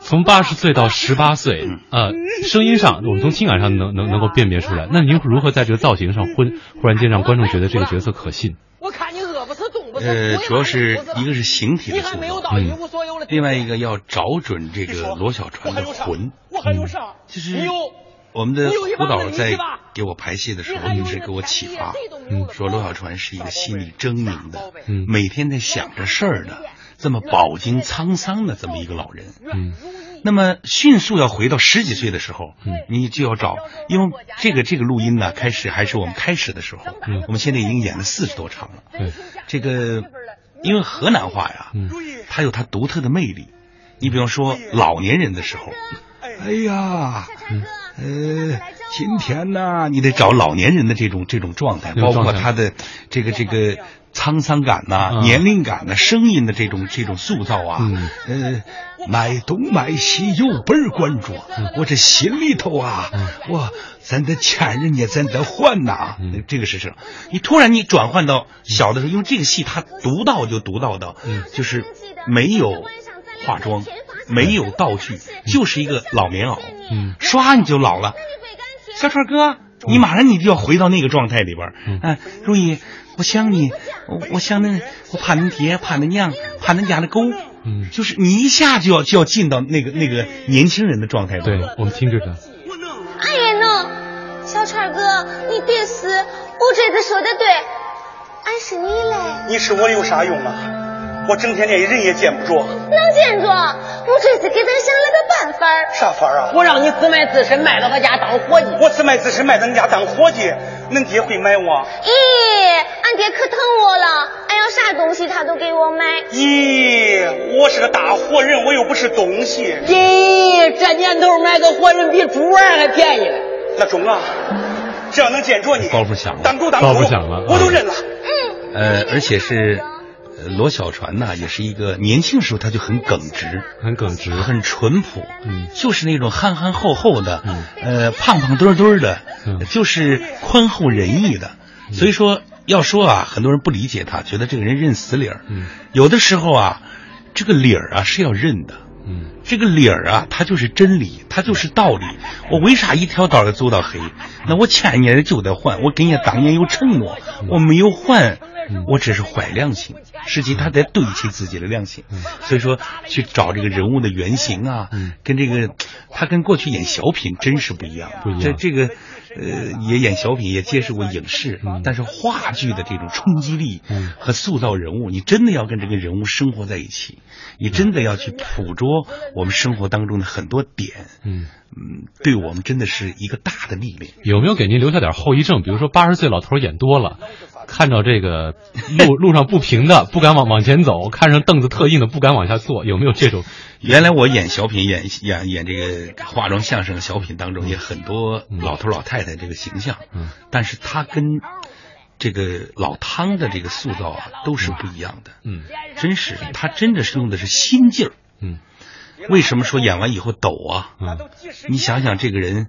从八十岁到十八岁，呃，声音上我们从听感上能能能够辨别出来。那您如何在这个造型上忽忽然间让观众觉得这个角色可信？我看你。呃，主要是一个是形体的塑造。另外一个要找准这个罗小船的魂。我还有啥？就是有我们的胡导在给我排戏的时候，一直给我启发嗯，说罗小船是一个心里狰狞的，嗯每天在想着事儿的，这么饱经沧桑的这么一个老人。嗯，那么迅速要回到十几岁的时候，嗯你就要找，因为这个这个录音呢，开始还是我们开始的时候，嗯我们现在已经演了四十多场了。对，这个因为河南话呀，嗯。它有它独特的魅力。你比方说老年人的时候，哎呀，呃，今天呢，你得找老年人的这种这种状态，包括他的这个这个沧桑感呐、嗯年龄感呐、声音的这种这种塑造啊，呃，买东买西有本儿关注，我这心里头啊，我咱得欠人家，咱得还呐，这个事情，你突然你转换到小的时候，因为这个戏他独到就独到到，就是没有化妆，没有道具，就是一个老棉袄，嗯，唰你就老了。小川哥，你马上你就要回到那个状态里边儿。嗯，如意，我想你，我我想恁，我怕恁爹，怕恁娘，怕恁家的狗。嗯，就是你一下就要就要进到那个那个年轻人的状态对。我们听着呢。哎呀喏，小川哥，你别死，我这次说的对，俺是你嘞。你是我有啥用啊？我整天连人也见不着，能见着，我这次给咱想了个办法儿。啥法儿啊？我让你自卖自身，卖到他家当伙计。我自卖自身卖咱家当伙计，恁爹会买我？咦，俺爹可疼我了，俺要啥东西他都给我买。咦，我是个大活人，我又不是东西。咦，这年头买个活人比猪儿还便宜了。那中啊，只要能见着你，包袱响了当狗当狗，包袱响了我都认了。呃，而且是。呃罗小船呐，也是一个年轻时候他就很耿直，很耿直，很淳朴，嗯，就是那种憨憨厚厚的，嗯，呃，胖胖墩墩的，嗯，就是宽厚仁义的。所以说，要说啊，很多人不理解他，觉得这个人认死理儿。嗯，有的时候啊，这个理儿啊是要认的。嗯，这个理儿啊，它就是真理，它就是道理。我为啥一条道要走到黑？那我前年就得还，我跟人家当年有承诺，我没有还，我这是坏良心。实际他在对得起自己的良心。所以说，去找这个人物的原型啊，跟这个他跟过去演小品真是不一样。不一样这这个呃，也演小品，也接触过影视，但是话剧的这种冲击力和塑造人物，你真的要跟这个人物生活在一起，你真的要去捕捉我我们生活当中的很多点，嗯嗯，对我们真的是一个大的历练。有没有给您留下点后遗症？比如说八十岁老头演多了，看着这个路 *laughs* 路上不平的，不敢往往前走；看上凳子特硬的，不敢往下坐。有没有这种？原来我演小品、演演演这个化妆相声小品当中，也很多老头老太太这个形象，嗯，但是他跟这个老汤的这个塑造啊，都是不一样的。嗯，真是他真的是用的是心劲儿。嗯，为什么说演完以后抖啊？嗯，你想想这个人，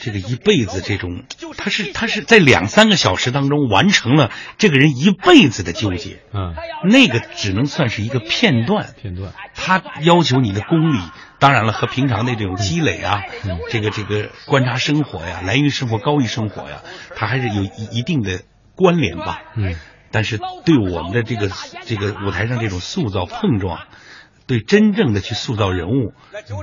这个一辈子这种，他是他是在两三个小时当中完成了这个人一辈子的纠结。嗯，那个只能算是一个片段。片段，他要求你的功力，当然了，和平常的这种积累啊，嗯这个这个观察生活呀，来源于生活，高于生活呀，他还是有一一定的关联吧。嗯，但是对我们的这个这个舞台上这种塑造碰撞，对真正的去塑造人物，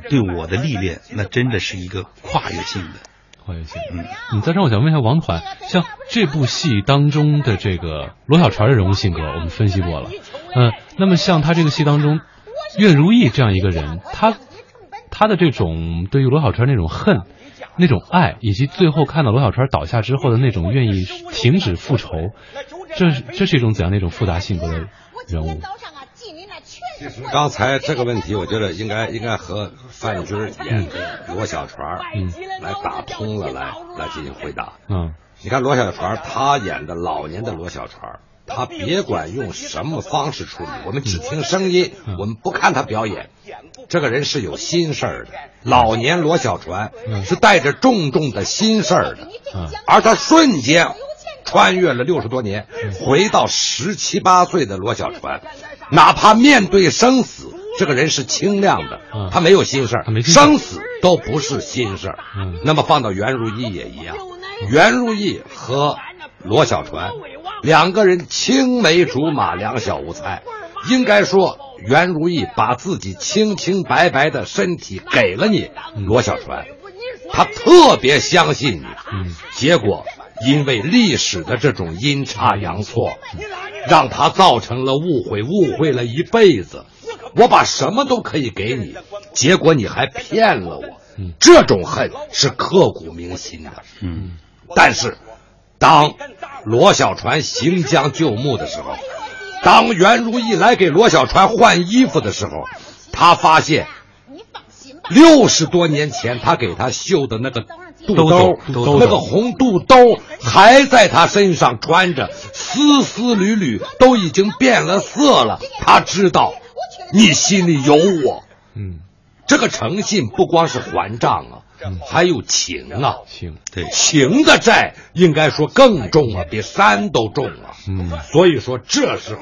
对我的历练，那真的是一个跨越性的。跨越性，嗯，你，在这儿我想问一下王团，像这部戏当中的这个罗小船的人物性格，我们分析过了，嗯，那么像他这个戏当中，苑如意这样一个人，他他的这种对于罗小川那种恨、那种爱，以及最后看到罗小川倒下之后的那种愿意停止复仇，这是这是一种怎样的一种复杂性格的人物？其 *laughs* 实刚才这个问题，我觉得应该应该和范军演的罗小船嗯。来打通了，来来进行回答。嗯，你看罗小船他演的老年的罗小船，他别管用什么方式处理，我们只听声音，我们不看他表演，这个人是有心事儿的。老年罗小船是带着重重的心事儿的，嗯。而他瞬间穿越了六十多年，回到十七八岁的罗小船，哪怕面对生死，这个人是清亮的，他没有心事儿，生死都不是心事儿。嗯那么放到袁如意也一样，袁如意和罗小船两个人青梅竹马，两小无猜。应该说，袁如意把自己清清白白的身体给了你，罗小船，他特别相信你。嗯，结果因为历史的这种阴差阳错，让他造成了误会，误会了一辈子。我把什么都可以给你，结果你还骗了我。这种恨是刻骨铭心的。嗯，但是当罗小船行将就木的时候，当袁如意来给罗小船换衣服的时候，他发现六十多年前他给他绣的那个肚兜，那个红肚兜还在他身上穿着，丝丝缕缕都已经变了色了。他知道你心里有我，嗯，这个诚信不光是还账啊，还有情啊，情对情的债应该说更重啊，比山都重啊。嗯，所以说这时候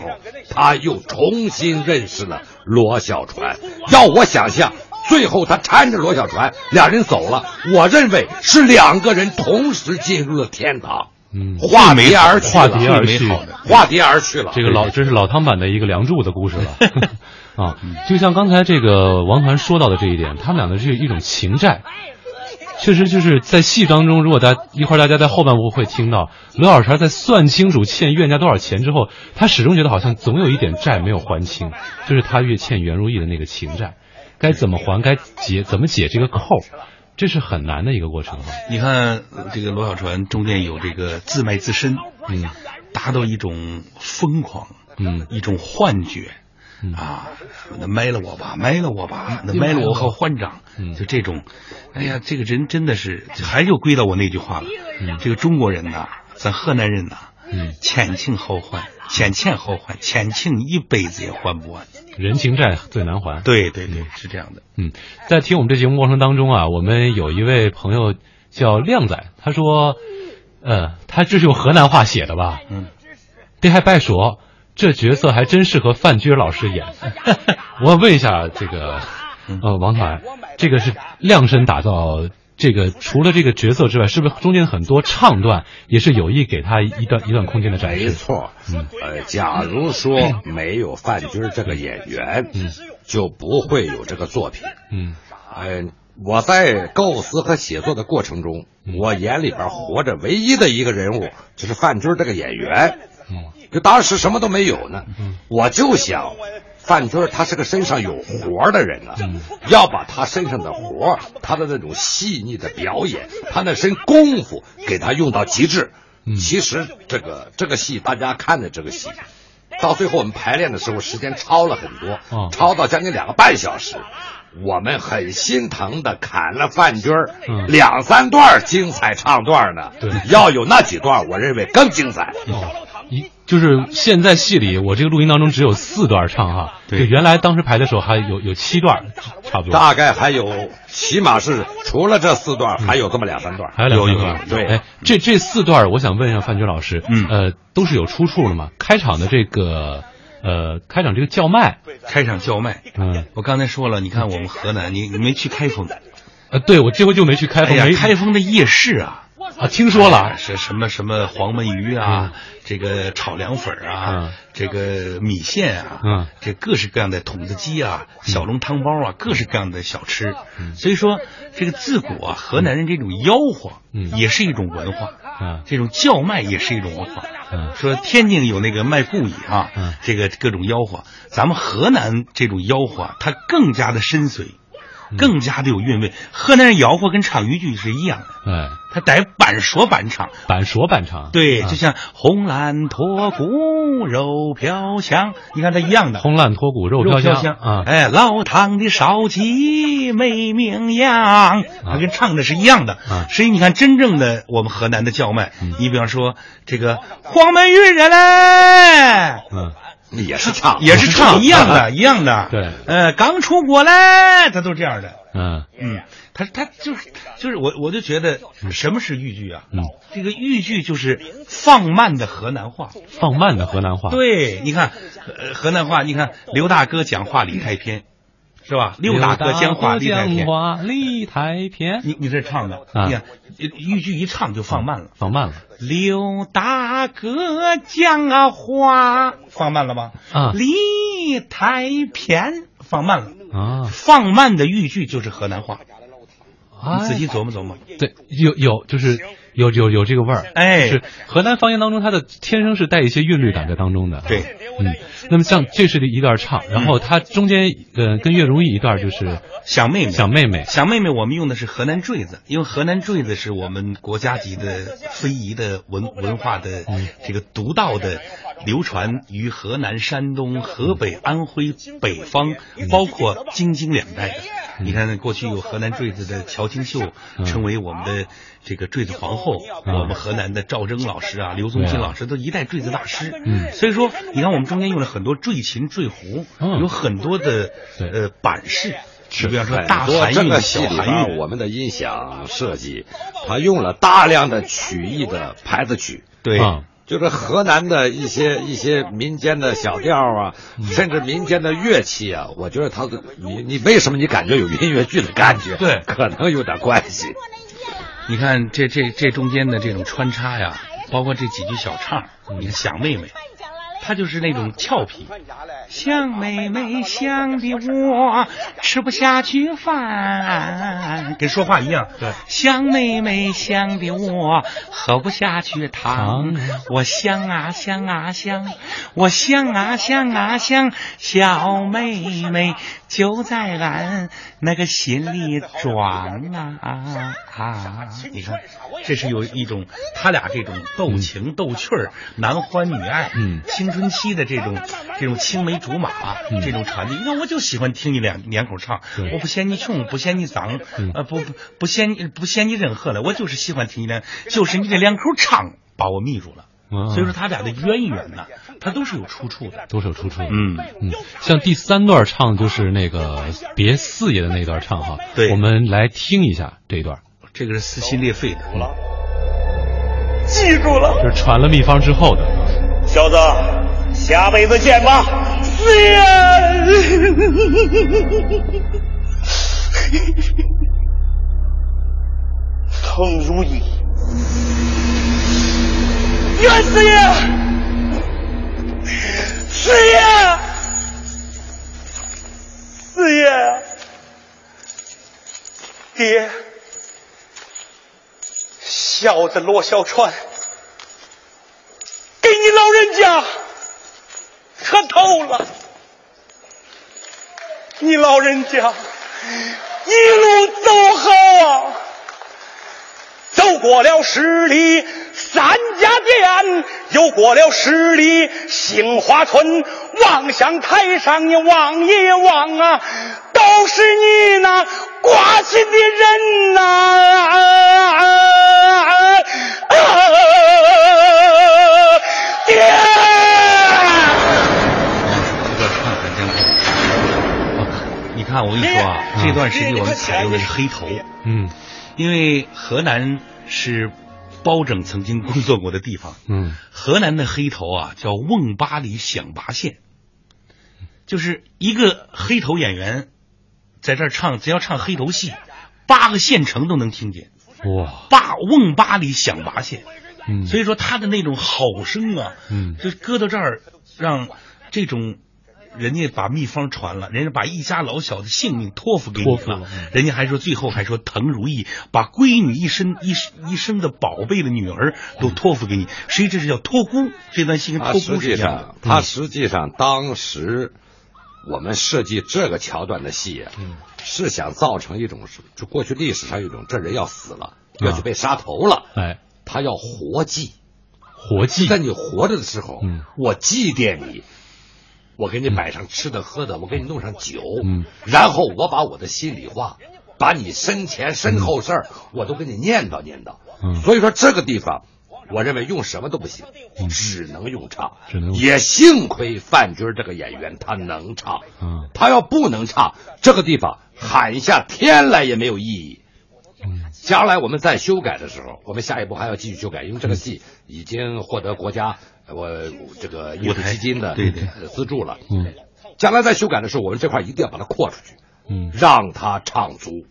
他又重新认识了罗小船。要我想象，最后他搀着罗小船，俩人走了。我认为是两个人同时进入了天堂。嗯，化蝶而去了，化蝶而去，化蝶而去了。这个老这是老汤版的一个梁祝的故事了 *laughs* 啊！就像刚才这个王团说到的这一点，他们俩的是一种情债。确实就是在戏当中，如果大家一会儿大家在后半部会听到罗小川在算清楚欠冤家多少钱之后，他始终觉得好像总有一点债没有还清，就是他越欠袁如意的那个情债，该怎么还，该解怎么解这个扣，这是很难的一个过程哈。你看呃这个罗小船中间有这个自卖自身，嗯，达到一种疯狂，嗯，一种幻觉。啊，那卖了我吧，卖了我吧，那卖了我好还账，嗯。就这种，哎呀，这个人真的是，还就归到我那句话了，这个中国人呐，咱河南人呐，嗯，欠情好还，欠钱好还，欠情一辈子也还不完，人情债最难还。对对对，是这样的。嗯，在听我们这节目过程当中啊，我们有一位朋友叫靓仔，他说，呃，他这是用河南话写的吧？嗯，这还别说，这角色还真适合范军老师演。*laughs* 我问一下这个，呃，王团，这个是量身打造。这个除了这个角色之外，是不是中间很多唱段也是有意给他一段一段空间的展示？没错，嗯，呃，假如说没有范军这个演员，嗯，就不会有这个作品。嗯，呃，我在构思和写作的过程中，我眼里边活着唯一的一个人物就是范军这个演员。嗯，就当时什么都没有呢，嗯，我就想范军儿他是个身上有活儿的人啊，要把他身上的活儿，他的那种细腻的表演，他那身功夫给他用到极致。其实这个这个戏，大家看的这个戏，到最后我们排练的时候，时间超了很多，超到将近两个半小时。我们很心疼的砍了范军儿两三段精彩唱段呢。对，要有那几段，我认为更精彩。一就是现在戏里，我这个录音当中只有四段唱哈，对原来当时排的时候还有有七段，差不多。大概还有，起码是除了这四段，还有这么两三段。还有两三段，对，哎，这这四段，我想问一下范军老师，嗯，呃，都是有出处的吗？开场的这个，呃，开场这个叫卖，开场叫卖，嗯，我刚才说了，你看我们河南，你你没去开封，呃，对我这回就没去开封，哎呀没开封的夜市啊。啊，听说了。哎是什么什么黄焖鱼啊，这个炒凉粉儿啊，这个米线啊，嗯，这各式各样的筒子鸡啊、小笼汤包啊，各式各样的小吃。所以说，这个自古啊，河南人这种吆喝，也是一种文化，啊，这种叫卖也是一种文化。嗯，说天津有那个卖布艺啊，嗯，这个各种吆喝，咱们河南这种吆喝啊，它更加的深邃。更加的有韵味，河南人吆喝跟唱豫剧是一样的，哎，他带板说板唱，板说板唱，对，啊就像红蓝脱骨肉飘香，你看它一样的。红烂脱骨肉飘飘香啊，哎，老汤的烧鸡没名扬，它跟唱的是一样的。啊所以你看，真正的我们河南的叫卖，嗯你比方说这个黄焖鱼人嘞，嗯，也是唱，也是唱一样的，*laughs* 一样的。对，呃，刚出国嘞，他都这样的。嗯。嗯，他他就是就是我我就觉得什么是豫剧啊？嗯，这个豫剧就是放慢的河南话，放慢的河南话，对，你看，呃，河南话，你看刘大哥讲话理太偏，是吧？六大哥讲话理太偏，讲话理太偏，你你这唱的，啊。你看豫剧一唱就放慢了，放慢了。刘大哥讲啊话放慢了吧？啊李太偏放慢了。啊，放慢的豫剧就是河南话，哎你仔细琢磨琢磨。对，有有就是有有有这个味儿，哎。是河南方言当中，它的天生是带一些韵律感在当中的。对，嗯，那么像这是一段唱，然后它中间呃跟岳如意一段就是想妹妹，想妹妹，想妹妹，我们用的是河南坠子，因为河南坠子是我们国家级的非遗的文文化的这个独到的，流传于河南、山东、河北、安徽北方，包括京津两带的。你看，过去有河南坠子的乔清秀，成为我们的这个坠子皇后。我们河南的赵征老师啊，刘宗庆老师都一代坠子大师。嗯所以说，你看我们中间用了很多坠琴、坠胡，有很多的呃版式。是比方说大很多这韩韵、个戏里小韩韵，边我们的音响设计，他用了大量的曲艺的牌子曲，对啊就是河南的一些一些民间的小调啊，甚至民间的乐器啊，我觉得他的你你为什么你感觉有音乐剧的感觉？对可能有点关系。你看这这这中间的这种穿插呀，包括这几句小唱，你看想妹妹，她就是那种俏皮。想妹妹想的我吃不下去饭，跟说话一样。对，想妹妹想的我喝不下去汤，我想啊想啊想，我想啊想啊想，小妹妹就在俺那个心里装啊啊 *laughs* 啊！你看，这是有一种他俩这种斗情斗趣儿、男欢女爱、嗯青春期的这种这种青梅竹马、这种传递。你看，我就喜欢听你两两口唱，我不嫌你穷，不嫌你脏，嗯呃，不不不嫌你不嫌你任何的，我就是喜欢听你两，就是你这两口唱把我迷住了。啊所以说他俩的渊源呢，它都是有出处的。都是有出处的。嗯嗯，像第三段唱就是那个别四爷的那段唱哈，对我们来听一下这一段。这个是撕心裂肺的。记住了，这是传了秘方之后的。小子，下辈子见吧。四爷，小子罗小川。给你老人家磕头了，你老人家一路走好啊，走过了十里三家店，又过了十里杏花村，望向台上你望一望啊，都是你那挂心的人呐、啊！爹。你看，我跟你说啊，这段时间我们采用的是黑头，嗯，因为河南是包拯曾经工作过的地方，嗯，河南的黑头啊叫瓮巴里响拔县，就是一个黑头演员在这儿唱，只要唱黑头戏，八个县城都能听见。哇，八瓮巴里响拔县，嗯。所以说他的那种吼声啊，嗯。就搁到这儿，让这种人家把秘方传了，人家把一家老小的性命托付给你托付了了，人家还说最后还说滕如意把闺女一生一一生的宝贝的女儿都托付给你，实际这是叫托孤，这段戏跟托孤是实际上一样的，。他实际上当时我们设计这个桥段的戏啊，是想造成一种是就过去历史上有一种这人要死了，要去被杀头了，哎，他要活祭，活祭，在你活着的时候，嗯。我祭奠你。我给你摆上吃的喝的，我给你弄上酒，嗯，然后我把我的心里话，把你身前身后事儿，我都给你念叨念叨。嗯所以说这个地方，我认为用什么都不行，只能用唱。只能也幸亏范军这个演员他能唱，嗯他要不能唱，这个地方喊一下天来也没有意义。将来我们在修改的时候，我们下一步还要继续修改，因为这个戏已经获得国家呃我这个艺术基金的对对呃资助了。嗯将来在修改的时候，我们这块一定要把它扩出去，嗯，让它唱足。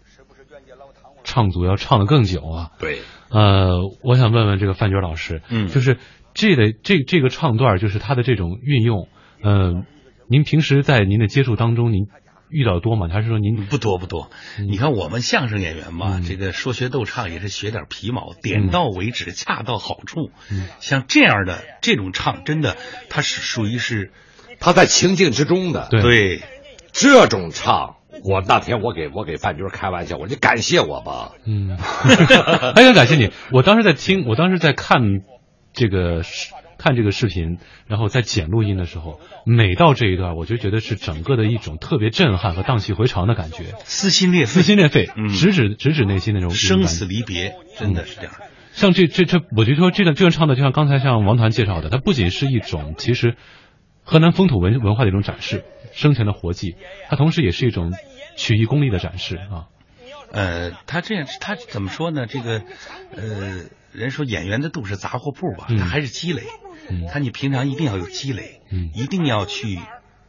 唱足要唱的更久啊。对，呃，我想问问这个范军老师，嗯就是这个这这个唱段，就是它的这种运用，呃，您平时在您的接触当中，您遇到多吗？还是说您不多不多，你看我们相声演员嘛，这个说学逗唱也是学点皮毛，点到为止，恰到好处。像这样的这种唱，真的它是属于是他在情境之中的。对对这种唱，我那天我给我给范军开玩笑，我说你感谢我吧。嗯，*laughs* 非常感谢你。我当时在听，我当时在看这个视看这个视频，然后在剪录音的时候，每到这一段，我就觉得是整个的一种特别震撼和荡气回肠的感觉，撕心裂撕，心裂肺，嗯直指直指内心那种生死离别，真的是这样。像这这这，我就说这段这段唱的，就像刚才像王团介绍的，它不仅是一种其实河南风土文文化的一种展示，生前的活计，它同时也是一种曲艺功力的展示啊。呃，他这样，他怎么说呢？这个，呃，人说演员的肚是杂货铺吧，嗯他还是积累。嗯他你平常一定要有积累，嗯一定要去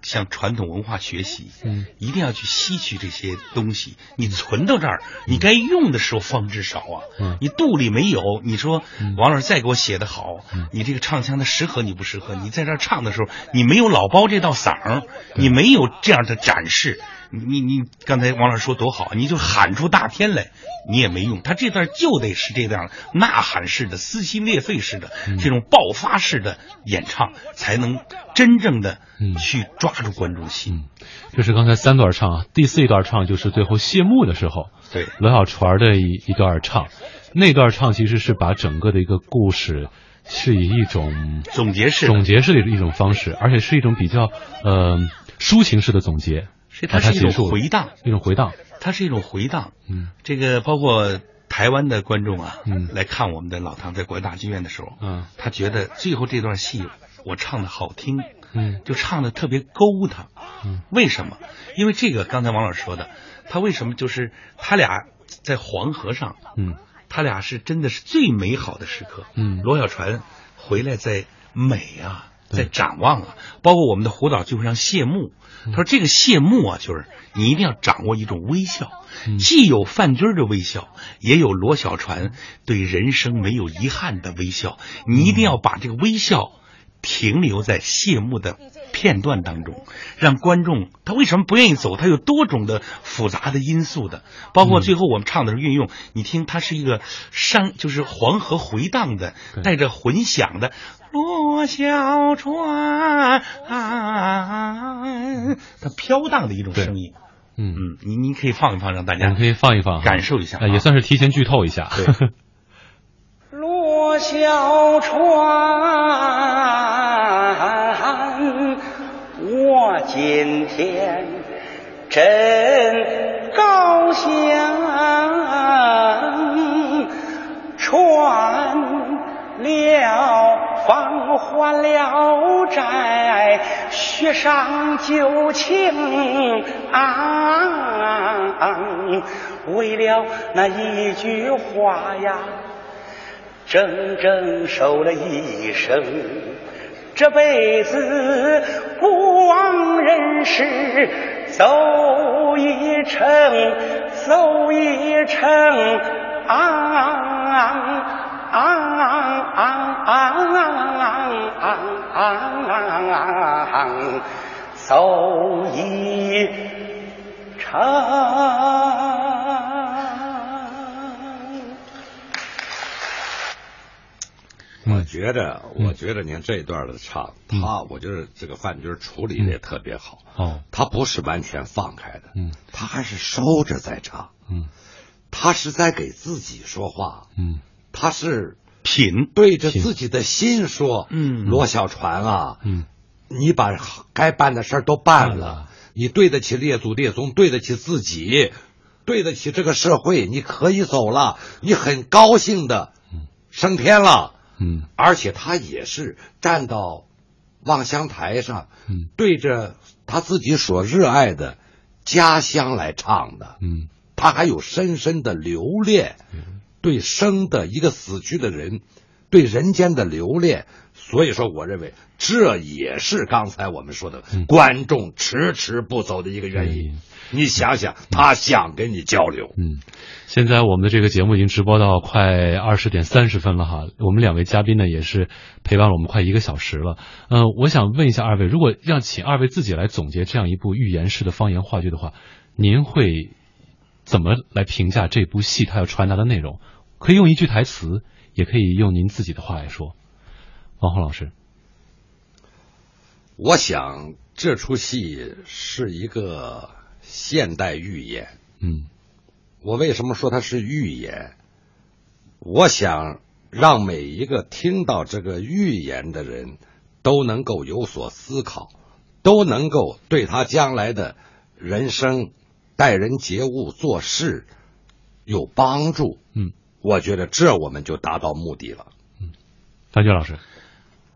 向传统文化学习，嗯一定要去吸取这些东西。你存到这儿，你该用的时候方知少啊。嗯你肚里没有，你说王老师再给我写的好，嗯你这个唱腔的适合你不适合？你在这儿唱的时候，你没有老包这道嗓儿，你没有这样的展示。你你你刚才王老师说多好，你就喊出大天来，你也没用。他这段就得是这样呐喊式的、撕心裂肺式的、这种爆发式的演唱，才能真正的去抓住观众心。这是刚才三段唱啊，第四一段唱就是最后谢幕的时候，对罗小船的一一段唱，那段唱其实是把整个的一个故事是以一种总结式总结式的一种方式，而且是一种比较呃抒情式的总结，它是一种回荡，一种回荡，它是一种回荡。嗯，这个包括台湾的观众啊，嗯。来看我们的老唐在国家大剧院的时候，嗯。他觉得最后这段戏我唱的好听，嗯。就唱的特别勾他。嗯，为什么？因为这个刚才王老师说的，他为什么就是他俩在黄河上，嗯。他俩是真的是最美好的时刻。嗯。罗小船回来在美啊，在展望啊，包括我们的胡导就会上谢幕。他说这个谢幕啊，就是你一定要掌握一种微笑，既有范军儿的微笑，也有罗小船对人生没有遗憾的微笑。你一定要把这个微笑停留在谢幕的片段当中，让观众他为什么不愿意走？他有多种的复杂的因素的，包括最后我们唱的是运用，你听它是一个山，就是黄河回荡的，带着混响的。落小船，它飘荡的一种声音，嗯嗯，你你可以放一放，让大家可以放一放，感受一下、啊呃，也算是提前剧透一下。对。*laughs* 罗小船，今天真高兴，穿了房，还了债，雪上旧情啊！为了那一句话呀。整整守了一生，这辈子不枉人世走一程，走一程啊啊啊啊啊啊啊啊啊啊啊啊！走一程。我觉得，我觉得您这一段的唱，他，我觉得这个范军处理的也特别好。哦，他不是完全放开的，嗯，他还是收着在唱，嗯，他是在给自己说话，嗯，他是品。对着自己的心说，嗯，罗小船啊，嗯，你把该办的事儿都办了，你对得起列祖列宗，对得起自己，对得起这个社会，你可以走了，你很高兴的升天了。嗯，而且他也是站到望乡台上，嗯，对着他自己所热爱的家乡来唱的，嗯，他还有深深的留恋，对生的一个死去的人，对人间的留恋。所以说，我认为这也是刚才我们说的、嗯、观众迟迟不走的一个原因。你想想，他想跟你交流。嗯，现在我们的这个节目已经直播到快二十点三十分了哈。我们两位嘉宾呢也是陪伴了我们快一个小时了。嗯、呃，我想问一下二位，如果让请二位自己来总结这样一部寓言式的方言话剧的话，您会怎么来评价这部戏它要传达的内容？可以用一句台词，也可以用您自己的话来说。王红老师，我想这出戏是一个现代寓言。嗯，我为什么说它是寓言？我想让每一个听到这个寓言的人都能够有所思考，都能够对他将来的人生、待人接物、做事有帮助。嗯，我觉得这我们就达到目的了。嗯，张军老师。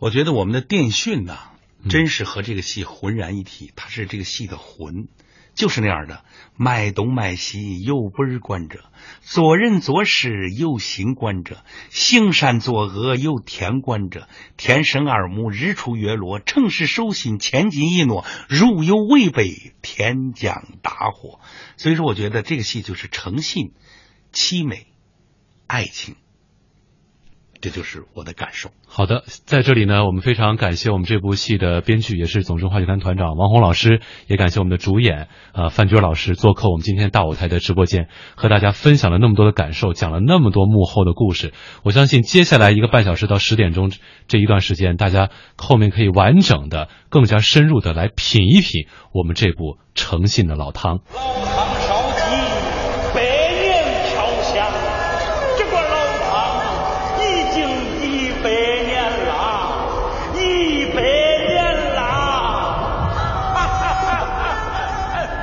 我觉得我们的电讯呐、嗯真是和这个戏浑然一体，它是这个戏的魂，就是那样的，卖东卖西，有本观者，做人做事有心观者，行善作恶有天观者，天生二目，日出月落，诚实守信，千金一诺，如有违背，天降大火。所以说，我觉得这个戏就是诚信、凄美、爱情。这就是我的感受。好的，在这里呢，我们非常感谢我们这部戏的编剧，也是总政话剧团团长王红老师，也感谢我们的主演呃范军老师做客我们今天大舞台的直播间，和大家分享了那么多的感受，讲了那么多幕后的故事。我相信接下来一个半小时到十点钟这一段时间，大家后面可以完整的、更加深入的来品一品我们这部诚信的老汤。老汤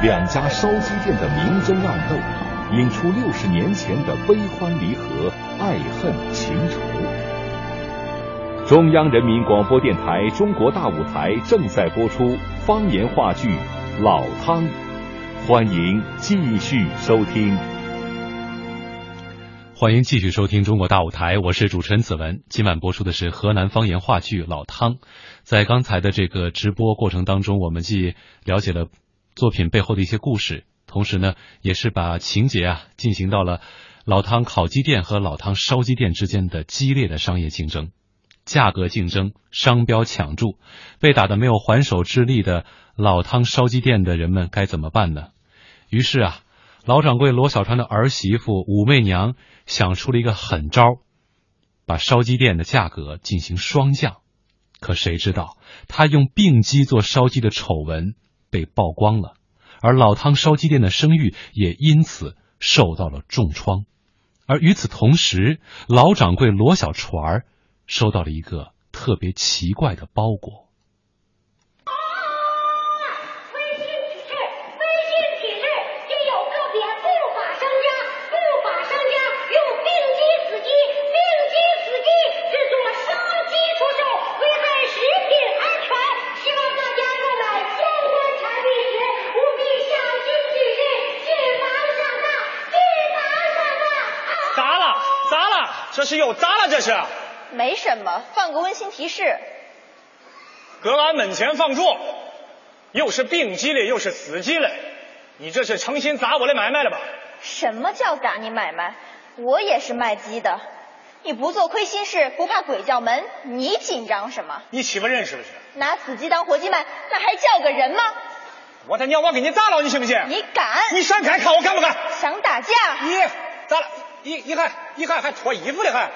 两家烧鸡店的明争暗斗，引出六十年前的悲欢离合、爱恨情仇。中央人民广播电台中国大舞台正在播出方言话剧《老汤》，欢迎继续收听。欢迎继续收听中国大舞台，我是主持人子文。今晚播出的是河南方言话剧《老汤》。在刚才的这个直播过程当中，我们既了解了作品背后的一些故事，同时呢，也是把情节啊进行到了老汤烤鸡店和老汤烧鸡店之间的激烈的商业竞争。价格竞争、商标抢注，被打得没有还手之力的老汤烧鸡店的人们该怎么办呢？于是啊，老掌柜罗小川的儿媳妇武媚娘想出了一个狠招，把烧鸡店的价格进行双降。可谁知道，她用病鸡做烧鸡的丑闻被曝光了，而老汤烧鸡店的声誉也因此受到了重创。而与此同时，老掌柜罗小船儿收到了一个特别奇怪的包裹。是又砸了？这是？没什么，放个温馨提示。搁俺门前放住，又是病鸡嘞，又是死鸡嘞，你这是诚心砸我的买卖了吧？什么叫砸你买卖？我也是卖鸡的，你不做亏心事，不怕鬼叫门，你紧张什么？你欺负人是不是？拿死鸡当活鸡卖，那还叫个人吗？我他娘，我给你砸了，你信不信？你敢？你闪开，看我敢不敢？想打架？你砸了？你你还你还还脱衣服了还？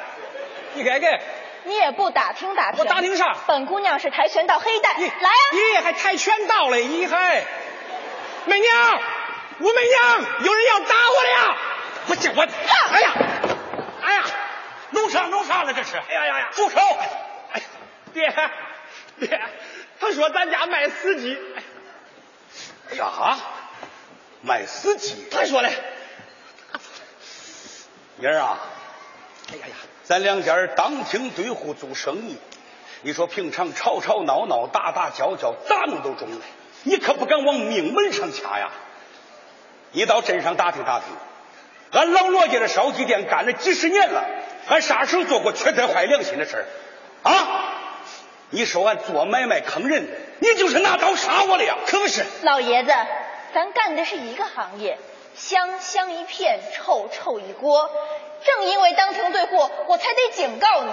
你给给。你也不打听打听。我打听啥？本姑娘是跆拳道黑带。来啊！你还跆拳道嘞？你还？美娘，武媚娘，有人要打我了呀！我这我，哎呀，哎呀，弄啥弄啥了这是？哎呀呀呀！住手！哎，爹，爹，他说咱家卖司机。哎呀，卖司机？他说嘞。妮儿啊，哎呀呀，咱两家当庭对户做生意，你说平常吵吵闹闹、打打交交，咋弄都中了。你可不敢往命门上掐呀！你到镇上打听打听，俺老罗家的烧鸡店干了几十年了，俺啥时候做过缺德坏良心的事啊？你说俺做买卖坑人，你就是拿刀杀我了呀？可不是，老爷子，咱干的是一个行业。香香一片，臭臭一锅。正因为当庭对户，我才得警告你，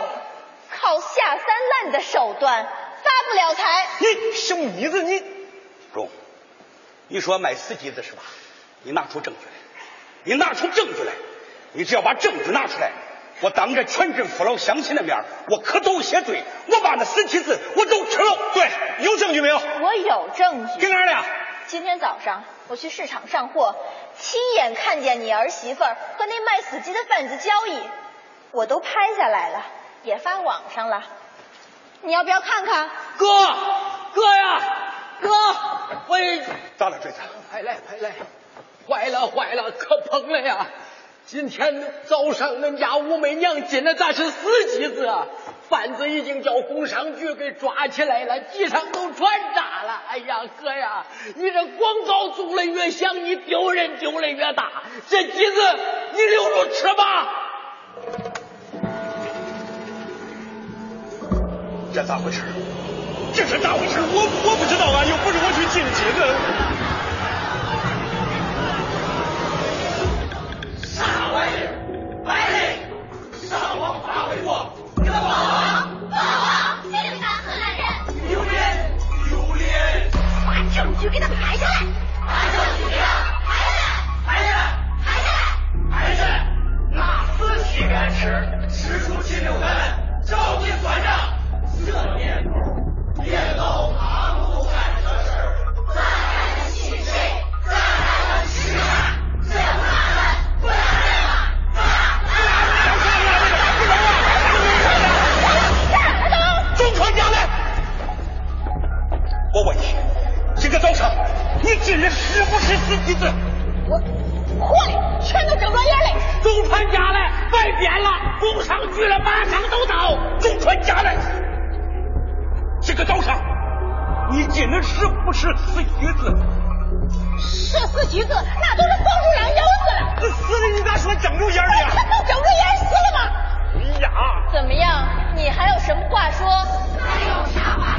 靠下三滥的手段发不了财。你小妮子，你中，你说卖死鸡子是吧？你拿出证据来，你拿出证据来，你只要把证据拿出来，我当着全镇父老乡亲的面，我可都谢罪，我把那死鸡子我都吃了。对，有证据没有？我有证据。给哪儿呢？今天早上我去市场上货。亲眼看见你儿媳妇儿和那卖死鸡的贩子交易，我都拍下来了，也发网上了。你要不要看看？哥，哥呀，哥，喂，咋了，这子？快来，快来！坏了，坏了，可碰了呀！今天早上恁家武媚娘进的咋是死鸡子啊？贩子已经叫工商局给抓起来了，机上都传炸了。哎呀，哥呀，你这广告做的越响，你丢人丢的越大。这鸡子你留着吃吧。这咋回事？这是咋回事？我我不知道啊，又不是我去进鸡子。啥玩意儿？败类！上网发微博。霸王，霸王，竟敢河南人！丢脸，丢脸！把证据给他拍下来！把证据给他拍下来！拍下来！拍下来！拍下来！拿死鸡敢吃，吃出禽流感，找你算账！这年头，别老我问你，这个早上你进的是不是死机子？我会，全都睁着眼嘞。都传家来，别编了，工商局了马上都到。都传家来，这个早上你进的是不是死鸡子？是死鸡子，那都是黄鼠狼咬死了。死的你咋说睁着眼了呀？他都睁着眼死了吗？哎呀！怎么样？你还有什么话说？还有啥话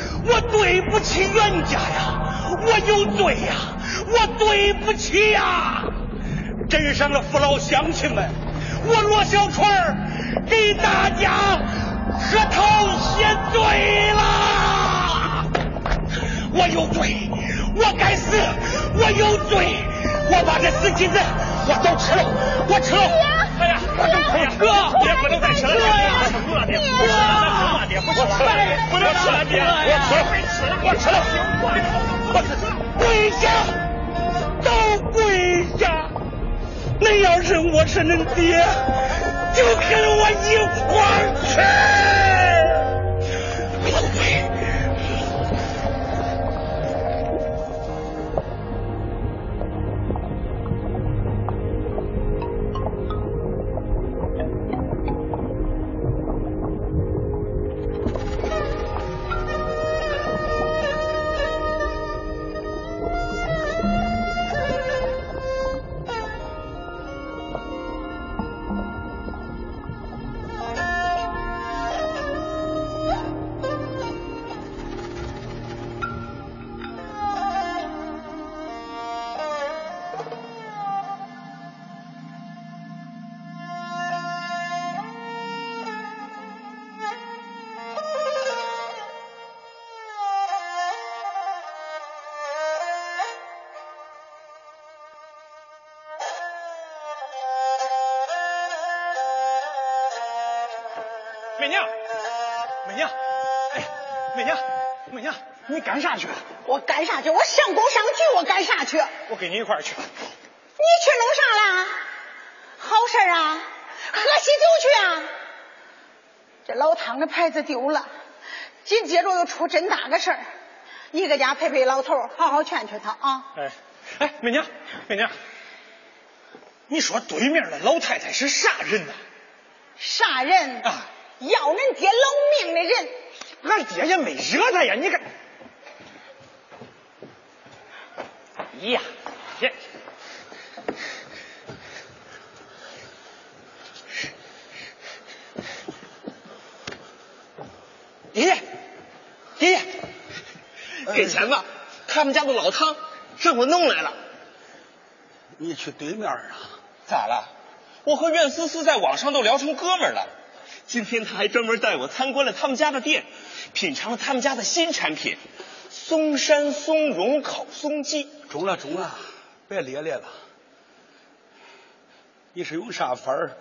我对不起袁家呀！我有罪呀，我对不起呀！镇上的父老乡亲们，我罗小川给大家磕头谢罪啦！我有罪，我该死，我有罪，我把这死金子我都吃了，我吃了。哎呀，哎呀，哥，爹不能再吃了，爹，不吃了，爹，不吃了，爹，不吃了，不吃了，爹，我吃了，我吃了，我吃了，跪下，都跪下！恁要认我是恁爹，就跟我一块去。你干啥去？我干啥去？我上工商局，我干啥去？我跟你一块儿去。你去弄啥了？好事啊，喝喜酒去啊！这老汤的牌子丢了，紧接着又出真大个事儿，你搁家陪陪老头儿，好好劝劝他啊！哎，哎，美娘，美娘，你说对面的老太太是啥人呐？啥人啊？要恁爹老命的人。俺爹也没惹他呀，你看。呀，也。爷爷，爷爷，给钱吧，他们家的老汤让我弄来了。你去对面啊？咋了？我和苑思思在网上都聊成哥们了。今天他还专门带我参观了他们家的店，品尝了他们家的新产品——松山松茸烤松鸡。中了中了，别咧咧了。你是用啥法儿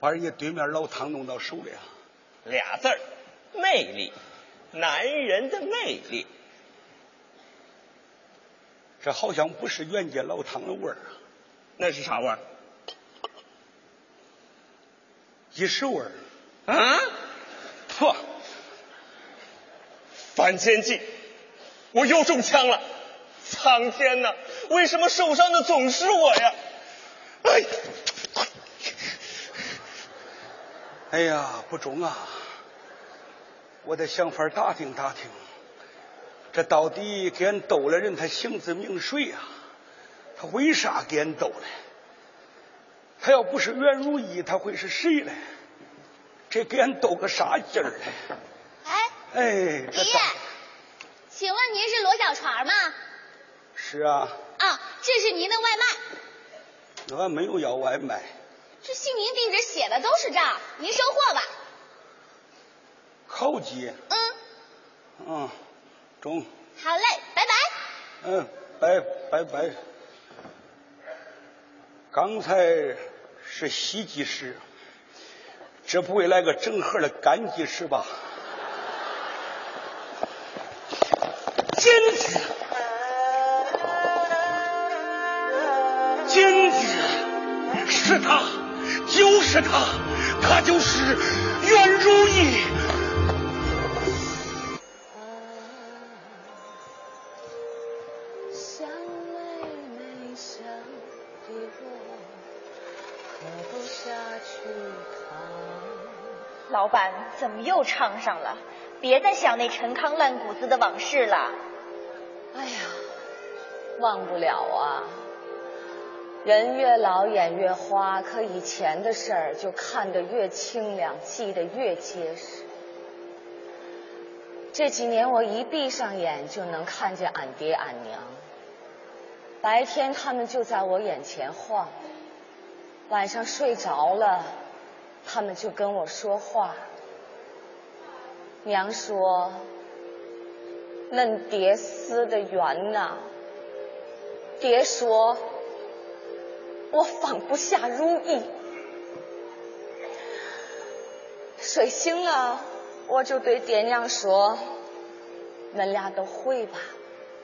把人家对面老汤弄到手里啊？俩字儿，魅力，男人的魅力。这好像不是原街老汤的味儿啊，那是啥味儿？一时味儿。啊！破，反间计，我又中枪了！苍天呐，为什么受伤的总是我呀？哎，哎呀，不中啊！我得想法打听打听，这到底给俺斗了人，他姓字名谁呀、他为啥给俺斗嘞？他要不是袁如意，他会是谁嘞？这给俺斗个啥劲儿嘞？哎，哎，这爷爷咋？，请问您是罗小船吗？是啊，啊，这是您的外卖，我没有要外卖。这姓名地址写的都是这儿，您收货吧。烤鸡，嗯，嗯，中，好嘞，拜拜。嗯，拜拜拜。刚才是西鸡翅，这不会来个整盒的干鸡翅吧？坚决，坚决是他，就是他，他就是袁如意。老板怎么又唱上了？别再想那陈康烂谷子的往事了。哎呀，忘不了啊！人越老眼越花，可以前的事儿就看得越清凉，记得越结实。这几年我一闭上眼就能看见俺爹俺娘，白天他们就在我眼前晃，晚上睡着了，他们就跟我说话。娘说：“恁爹死的冤呐。”爹说：“我放不下如意。”睡醒了，我就对爹娘说：“恁俩都回吧，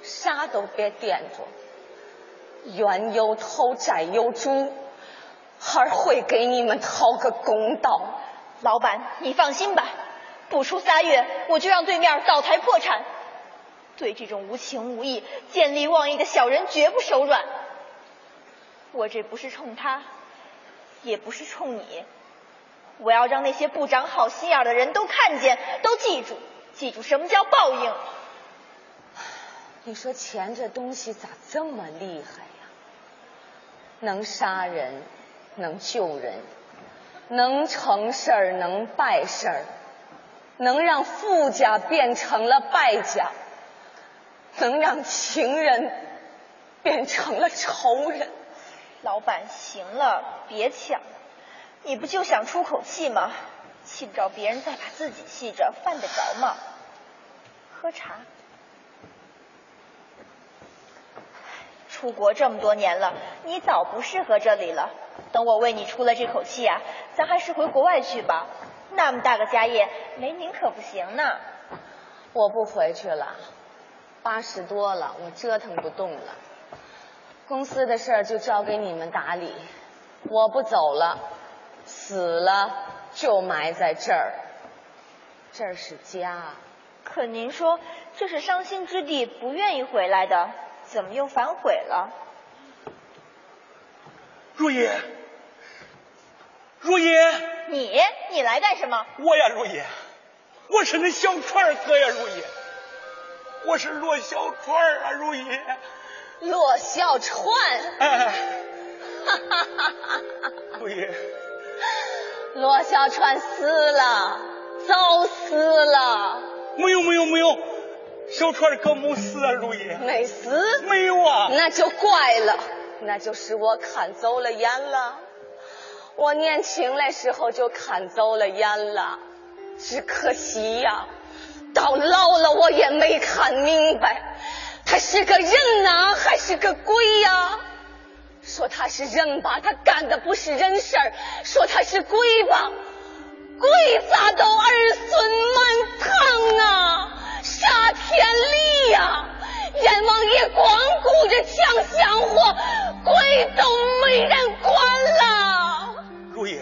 啥都别惦着。冤有头，债有主，孩儿会给你们讨个公道。”老板，你放心吧。不出仨月，我就让对面倒台破产。对这种无情无义、见利忘义的小人，绝不手软。我这不是冲他，也不是冲你，我要让那些不长好心眼的人都看见，都记住，记住什么叫报应。你说钱这东西咋这么厉害呀？能杀人，能救人，能成事儿，能败事儿。能让富家变成了败家，能让情人变成了仇人。老板，行了，别抢了，你不就想出口气吗？气不着别人，再把自己气着，犯得着吗？喝茶。出国这么多年了，你早不适合这里了。等我为你出了这口气啊，咱还是回国外去吧。那么大个家业，没您可不行呢。我不回去了，八十多了，我折腾不动了。公司的事儿就交给你们打理，我不走了，死了就埋在这儿。这儿是家。可您说这是伤心之地，不愿意回来的，怎么又反悔了？如意。如意，你你来干什么？我呀，如意，我是那小船哥呀，如意，我是罗小船啊，如意，罗小船，哎，哈哈哈哈如意，罗小船死了，早死了，没有没有没有，小船哥没死啊，如意，没死，没有啊，那就怪了，那就是我看走了眼了。我年轻的时候就看走了眼了，只可惜呀，到老了我也没看明白，他是个人呐，还是个鬼呀？说他是人吧，他干的不是人事儿；说他是鬼吧，鬼咋都儿孙满堂啊，杀天理呀！阎王爷光顾着抢香火，鬼都没人管了。如意，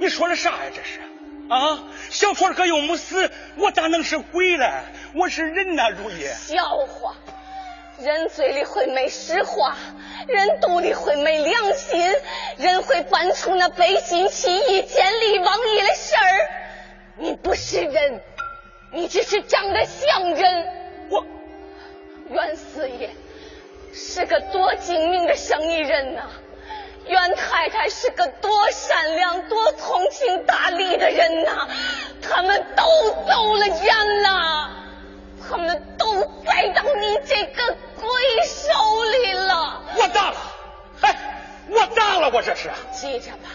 你说的啥呀？这是啊！小川哥又没死，我咋能是鬼呢？我是人呐，如意。笑话，人嘴里会没实话，人肚里会没良心，人会办出那背信弃义、见利忘义的事儿。你不是人，你只是长得像人。我袁四爷是个多精明的生意人呐。袁太太是个多善良、多通情达理的人呐，他们都走了眼了，他们都栽到你这个鬼手里了。我咋了？哎，我咋了？我这是？记着吧，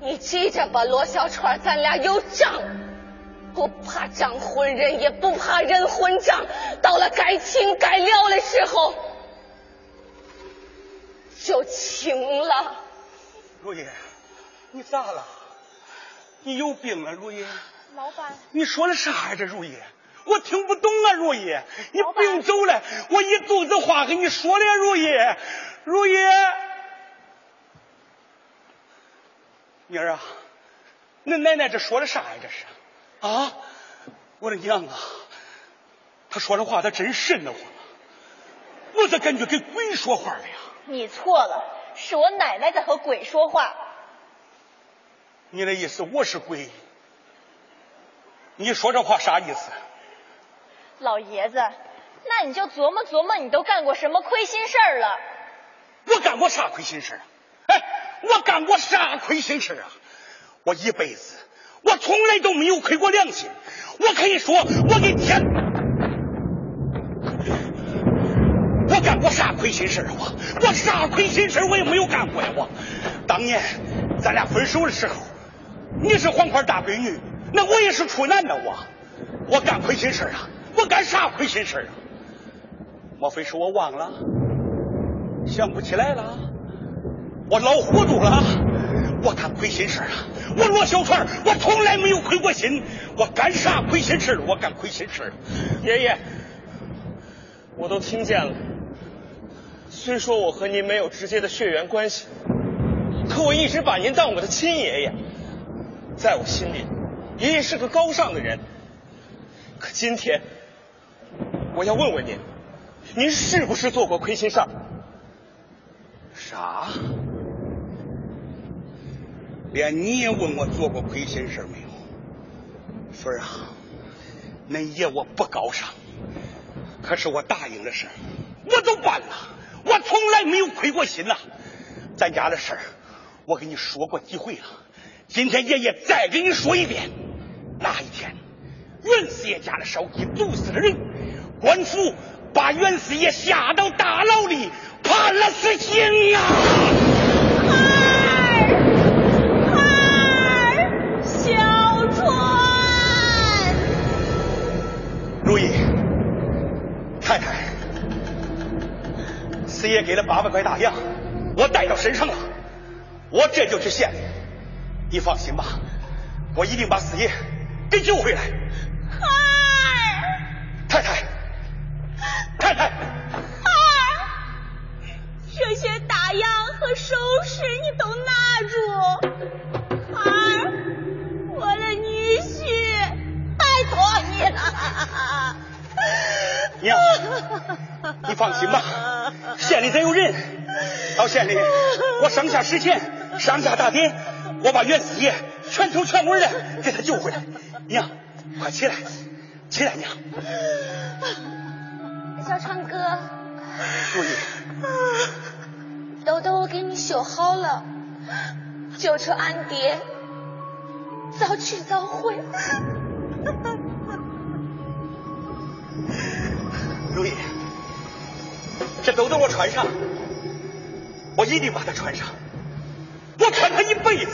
你记着吧，罗小川，咱俩有账，不怕账混人，也不怕人混账。到了该清该了的时候。就清了，如意，你咋了？你有病了，如意。老板，你说的啥呀？这如意，我听不懂啊，如意。你不用走了，我一肚子话跟你说了，如意，如意。妮儿啊，恁奶奶这说的啥呀？这是啊，我的娘啊，她说的话她真瘆得慌，我咋感觉跟鬼说话了呀？你错了，是我奶奶在和鬼说话。你的意思我是鬼？你说这话啥意思？老爷子，那你就琢磨琢磨，你都干过什么亏心事儿了？我干过啥亏心事啊？哎，我干过啥亏心事啊？我一辈子我从来都没有亏过良心。我可以说，我给天，我干过啥亏心事啊？我我啥亏心事我也没有干过呀！我当年咱俩分手的时候，你是黄花大闺女，那我也是处男的我，我干亏心事啊？我干啥亏心事啊？莫非是我忘了？想不起来了？我老糊涂了？我干亏心事啊！我罗小川，我从来没有亏过心。我干啥亏心事我干亏心事爷爷，我都听见了。虽说我和您没有直接的血缘关系，可我一直把您当我的亲爷爷。在我心里，爷爷是个高尚的人。可今天，我要问问您，您是不是做过亏心事？啥？连你也问我做过亏心事没有？孙儿啊，恁爷我不高尚，可是我答应的事我都办了，我从来没有亏过心呐。咱家的事儿我跟你说过几回了，今天爷爷再跟你说一遍。那一天，袁四爷家的烧鸡毒死了人，官府把袁四爷下到大牢里判了死刑啊！四爷给了八百块大洋，我带到身上了，我这就去县里。你放心吧，我一定把四爷给救回来。太太，太太，这些大洋和首饰你都拿住，儿，我的女婿，拜托你了。娘，你放心吧，县里咱有人，到县里我上下使钱，上下打点，我把袁四爷全头全尾的给他救回来。娘，快起来，起来，娘。小川哥，如意，豆豆我给你修好了，救出俺爹早去早回。如意，这兜兜我穿上，我一定把它穿上，我穿它一辈子。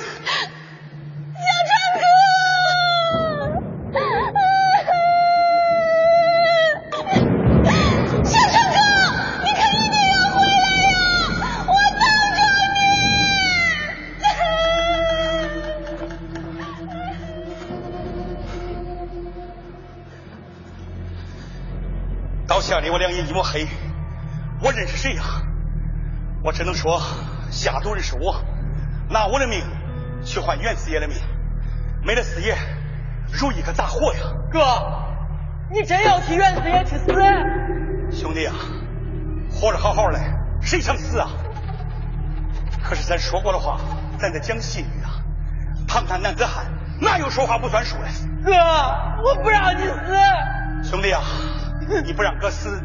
我两眼一抹黑，我认识谁呀？我只能说下毒人是我，拿我的命去换袁四爷的命，没了四爷，如意可咋活呀？哥，你真要替袁四爷去死？兄弟啊，活着好好的，谁想死啊？可是咱说过的话，咱得讲信誉啊！堂堂男子汉，哪有说话不算数的？哥，我不让你死。兄弟啊，你不让哥死，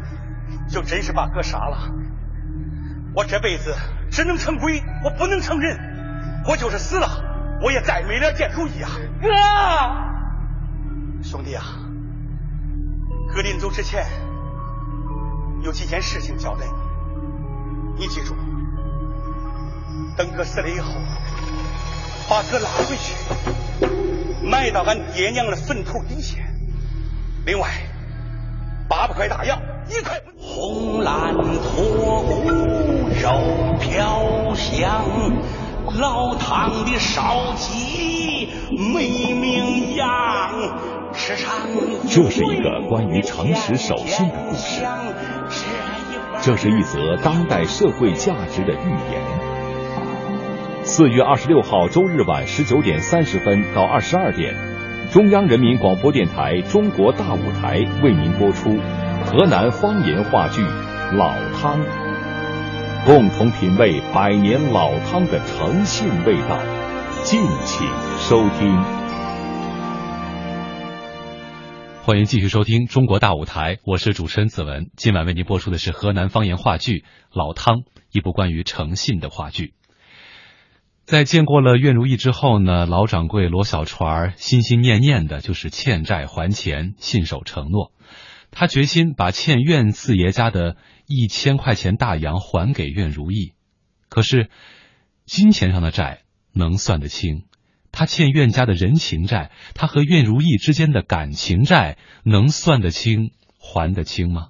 就真是把哥杀了。我这辈子只能成鬼，我不能成人。我就是死了，我也再没脸见如意啊！哥，兄弟啊，哥临走之前有几件事情交代你，你记住，等哥死了以后，把哥拉回去，埋到俺爹娘的坟头底下。另外，八百块大洋，一块。红蓝脱骨，肉飘香，老汤的烧鸡没名扬，吃上这是一个关于诚实守信的故事，这是一则当代社会价值的寓言。四月二十六号周日晚十九点三十分到二十二点，中央人民广播电台《中国大舞台》为您播出河南方言话剧《老汤》，共同品味百年老汤的诚信味道，敬请收听。欢迎继续收听《中国大舞台》，我是主持人子文。今晚为您播出的是河南方言话剧《老汤》，一部关于诚信的话剧。在见过了苑如意之后呢，老掌柜罗小船心心念念的就是欠债还钱，信守承诺。他决心把欠苑四爷家的一千块钱大洋还给苑如意。可是，金钱上的债能算得清，他欠苑家的人情债，他和苑如意之间的感情债能算得清、还得清吗？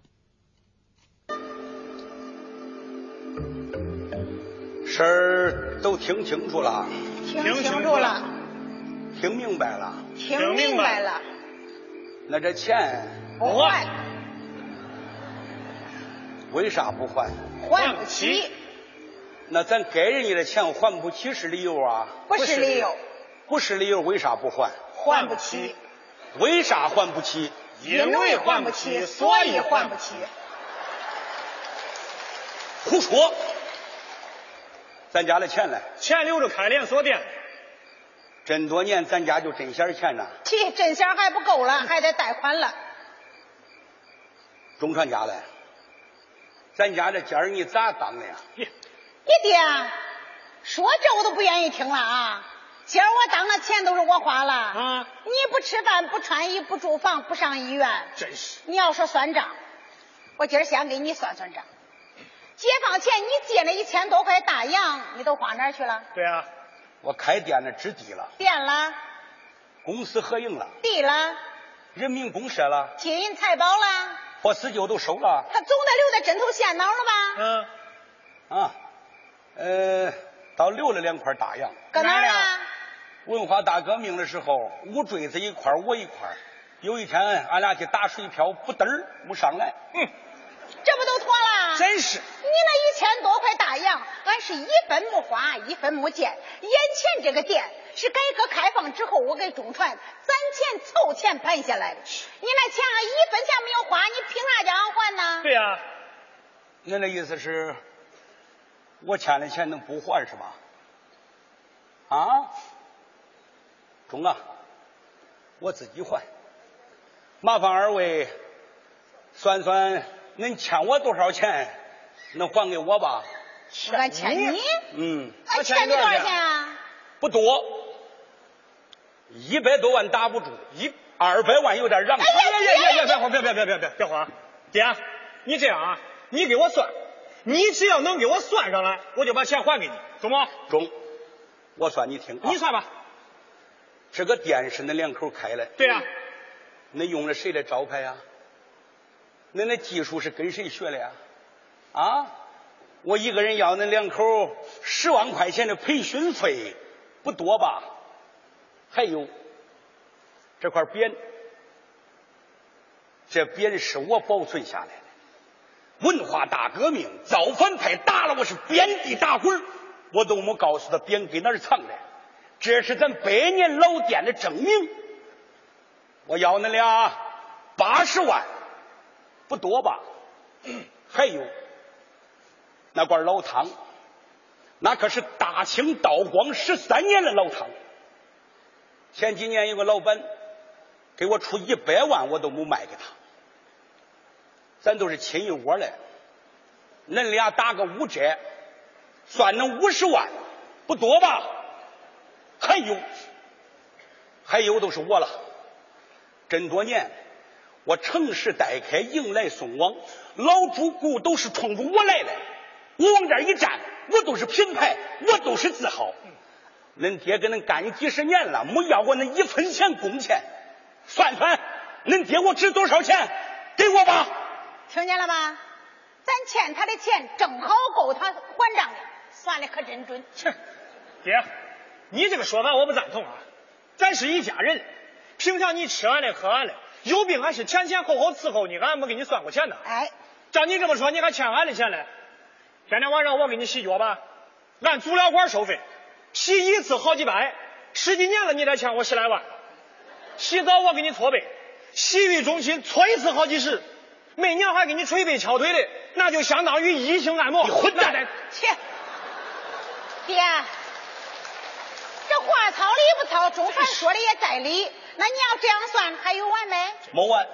事儿都听清楚了，听清楚了，听明白了，听明白了。那这钱不还，为啥不还？还不起。那咱给人家的钱还不起是理由啊？不是理由。不是理由，为啥不还？还不起。为啥还不起？因为还不起，所以还不起。胡说！咱家的钱呢？钱留着开连锁店。这么多年，咱家就真闲钱呢。去，真闲还不够了，*laughs* 还得贷款了。中传家的，咱家这家儿你咋当的呀？你爹说这我都不愿意听了啊！今儿我当了钱都是我花了啊！你不吃饭，不穿衣，不住房，不上医院，真是！你要说算账，我今儿先给你算算账。解放前你借那一千多块大洋，你都花哪儿去了？对啊，我开店的，置地了。店了。公私合营了。地了。人民公社了。金银财宝了。破四旧都收了。他总得留在针头线脑了吧？嗯。啊，呃，倒留了两块大洋。搁哪儿啊？文化大革命的时候，五坠子一块，我一块。有一天，俺俩去打水漂，不嘚儿没上来。嗯。这不都妥了？真是！你那一千多块大洋，俺是一分没花，一分没见。眼前这个店是改革开放之后我给中传攒钱凑钱盘下来的。你那钱俺一分钱没有花，你凭啥叫俺还呢？对呀。恁的意思是，我欠的钱能不还是吧？啊，中啊，我自己还。麻烦二位算算。恁欠我多少钱？能还给我吧？俺欠你？嗯。俺欠你多少钱啊？不多，一百多万打不住，一二百万有点让。哎呀呀呀呀！别慌，别别别别别别慌！爹，你这样啊，你给我算，你只要能给我算上来，我就把钱还给你，中不？中。我算你听。你算吧。这个店是恁两口开的。对呀。恁用了谁的招牌呀？恁那技术是跟谁学的呀？啊！我一个人要恁两口十万块钱的培训费，不多吧？还有这块匾，这匾是我保存下来的。文化大革命，造反派打了我是遍地打滚我都没告诉他匾搁哪儿藏的。这是咱百年老店的证明。我要恁俩八十万。不多吧？还有那罐老汤，那可是大清道光十三年的老汤。前几年有个老板给我出一百万，我都没卖给他。咱都是亲一窝的，恁俩打个五折，算能五十万，不多吧？还有，还有都是我了，这么多年。我乘势待开，迎来送往，老主顾都是冲着我来的。我往这一站，我都是品牌，我都是自豪。恁爹跟恁干你几十年了，没要过恁一分钱工钱。算算，恁爹我值多少钱？给我吧。听见了吗？咱欠他的钱正好够他还账的，算的可真准。切，爹，你这个说法我不赞同啊。咱是一家人，平常你吃俺的喝俺的。有病俺是前前后后伺候你，俺没给你算过钱呢。哎，照你这么说，你还欠俺的钱嘞？天天晚上我给你洗脚吧，按足疗馆收费，洗一次好几百，十几年了你才欠我十来万。洗澡我给你搓背，洗浴中心搓一次好几十，每年还给你捶背敲腿的，那就相当于一性按摩。你混蛋！切，爹，这话糙理不糙，中凡说的也在理。那你要这样算，还有完没？没完，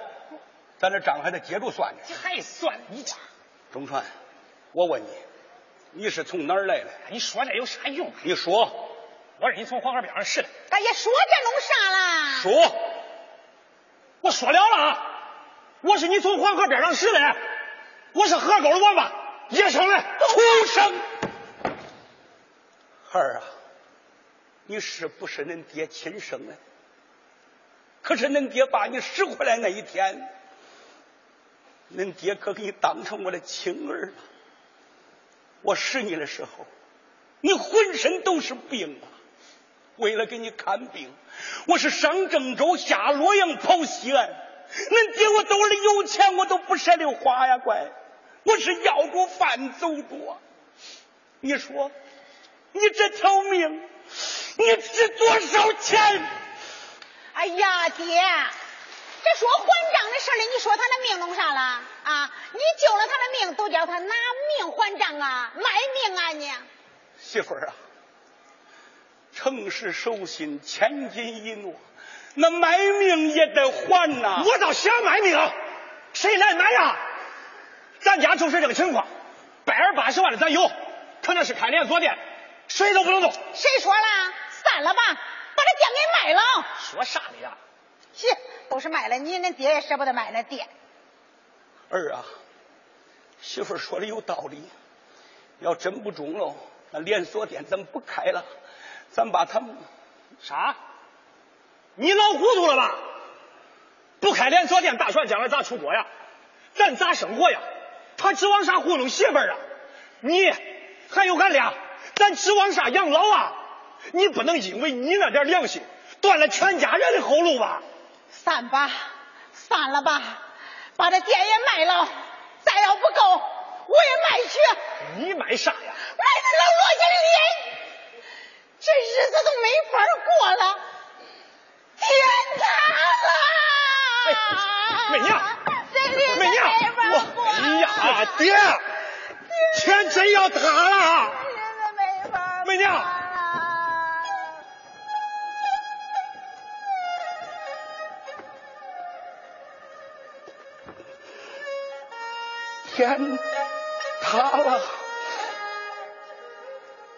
咱这账还得接着算呢。还算你家？中传，我问你，你是从哪儿来的？你说这有啥用？你说，我是你从黄河边上拾的。哎呀说这弄啥啦？说，我说了了啊，我是你从黄河边上拾的，我是河沟的王八，野生的畜生。孩儿啊，你是不是恁爹亲生的？可是恁爹把你拾回来那一天，恁爹可给你当成我的亲儿了。我拾你的时候，你浑身都是病啊！为了给你看病，我是上郑州下洛阳跑西安。恁爹我兜里有钱，我都不舍得花呀，乖！我是要着饭走着。你说？你这条命，你值多少钱？哎呀，爹，这说还账的事儿你说他的命弄啥了？啊，你救了他的命，都叫他拿命还账啊，卖命啊你！媳妇儿啊，诚实守信，千金一诺，那卖命也得还呐。我倒想卖命，谁来买呀？咱家就是这个情况，百儿八十万的咱有，可那是开连锁店。谁都不能动。谁说了？散了吧，把这店给卖了。说啥呢呀？是，都是卖了，你恁爹也舍不得卖那店。儿啊，媳妇说的有道理。要真不中喽，那连锁店咱不开了，咱把他们啥？你老糊涂了吧？不开连锁店，打算将来咋出国呀？咱咋生活呀？他指望啥糊弄媳妇儿啊？你还有俺俩。咱指望啥养老啊？你不能因为你那点良心断了全家人的后路吧？散吧，散了吧，把这店也卖了，再要不够我也卖去。你卖啥呀？卖那老罗家的脸，这日子都没法过了，天塌了！美娘，美娘，我哎呀，爹，天真要塌了！美娘，天塌了，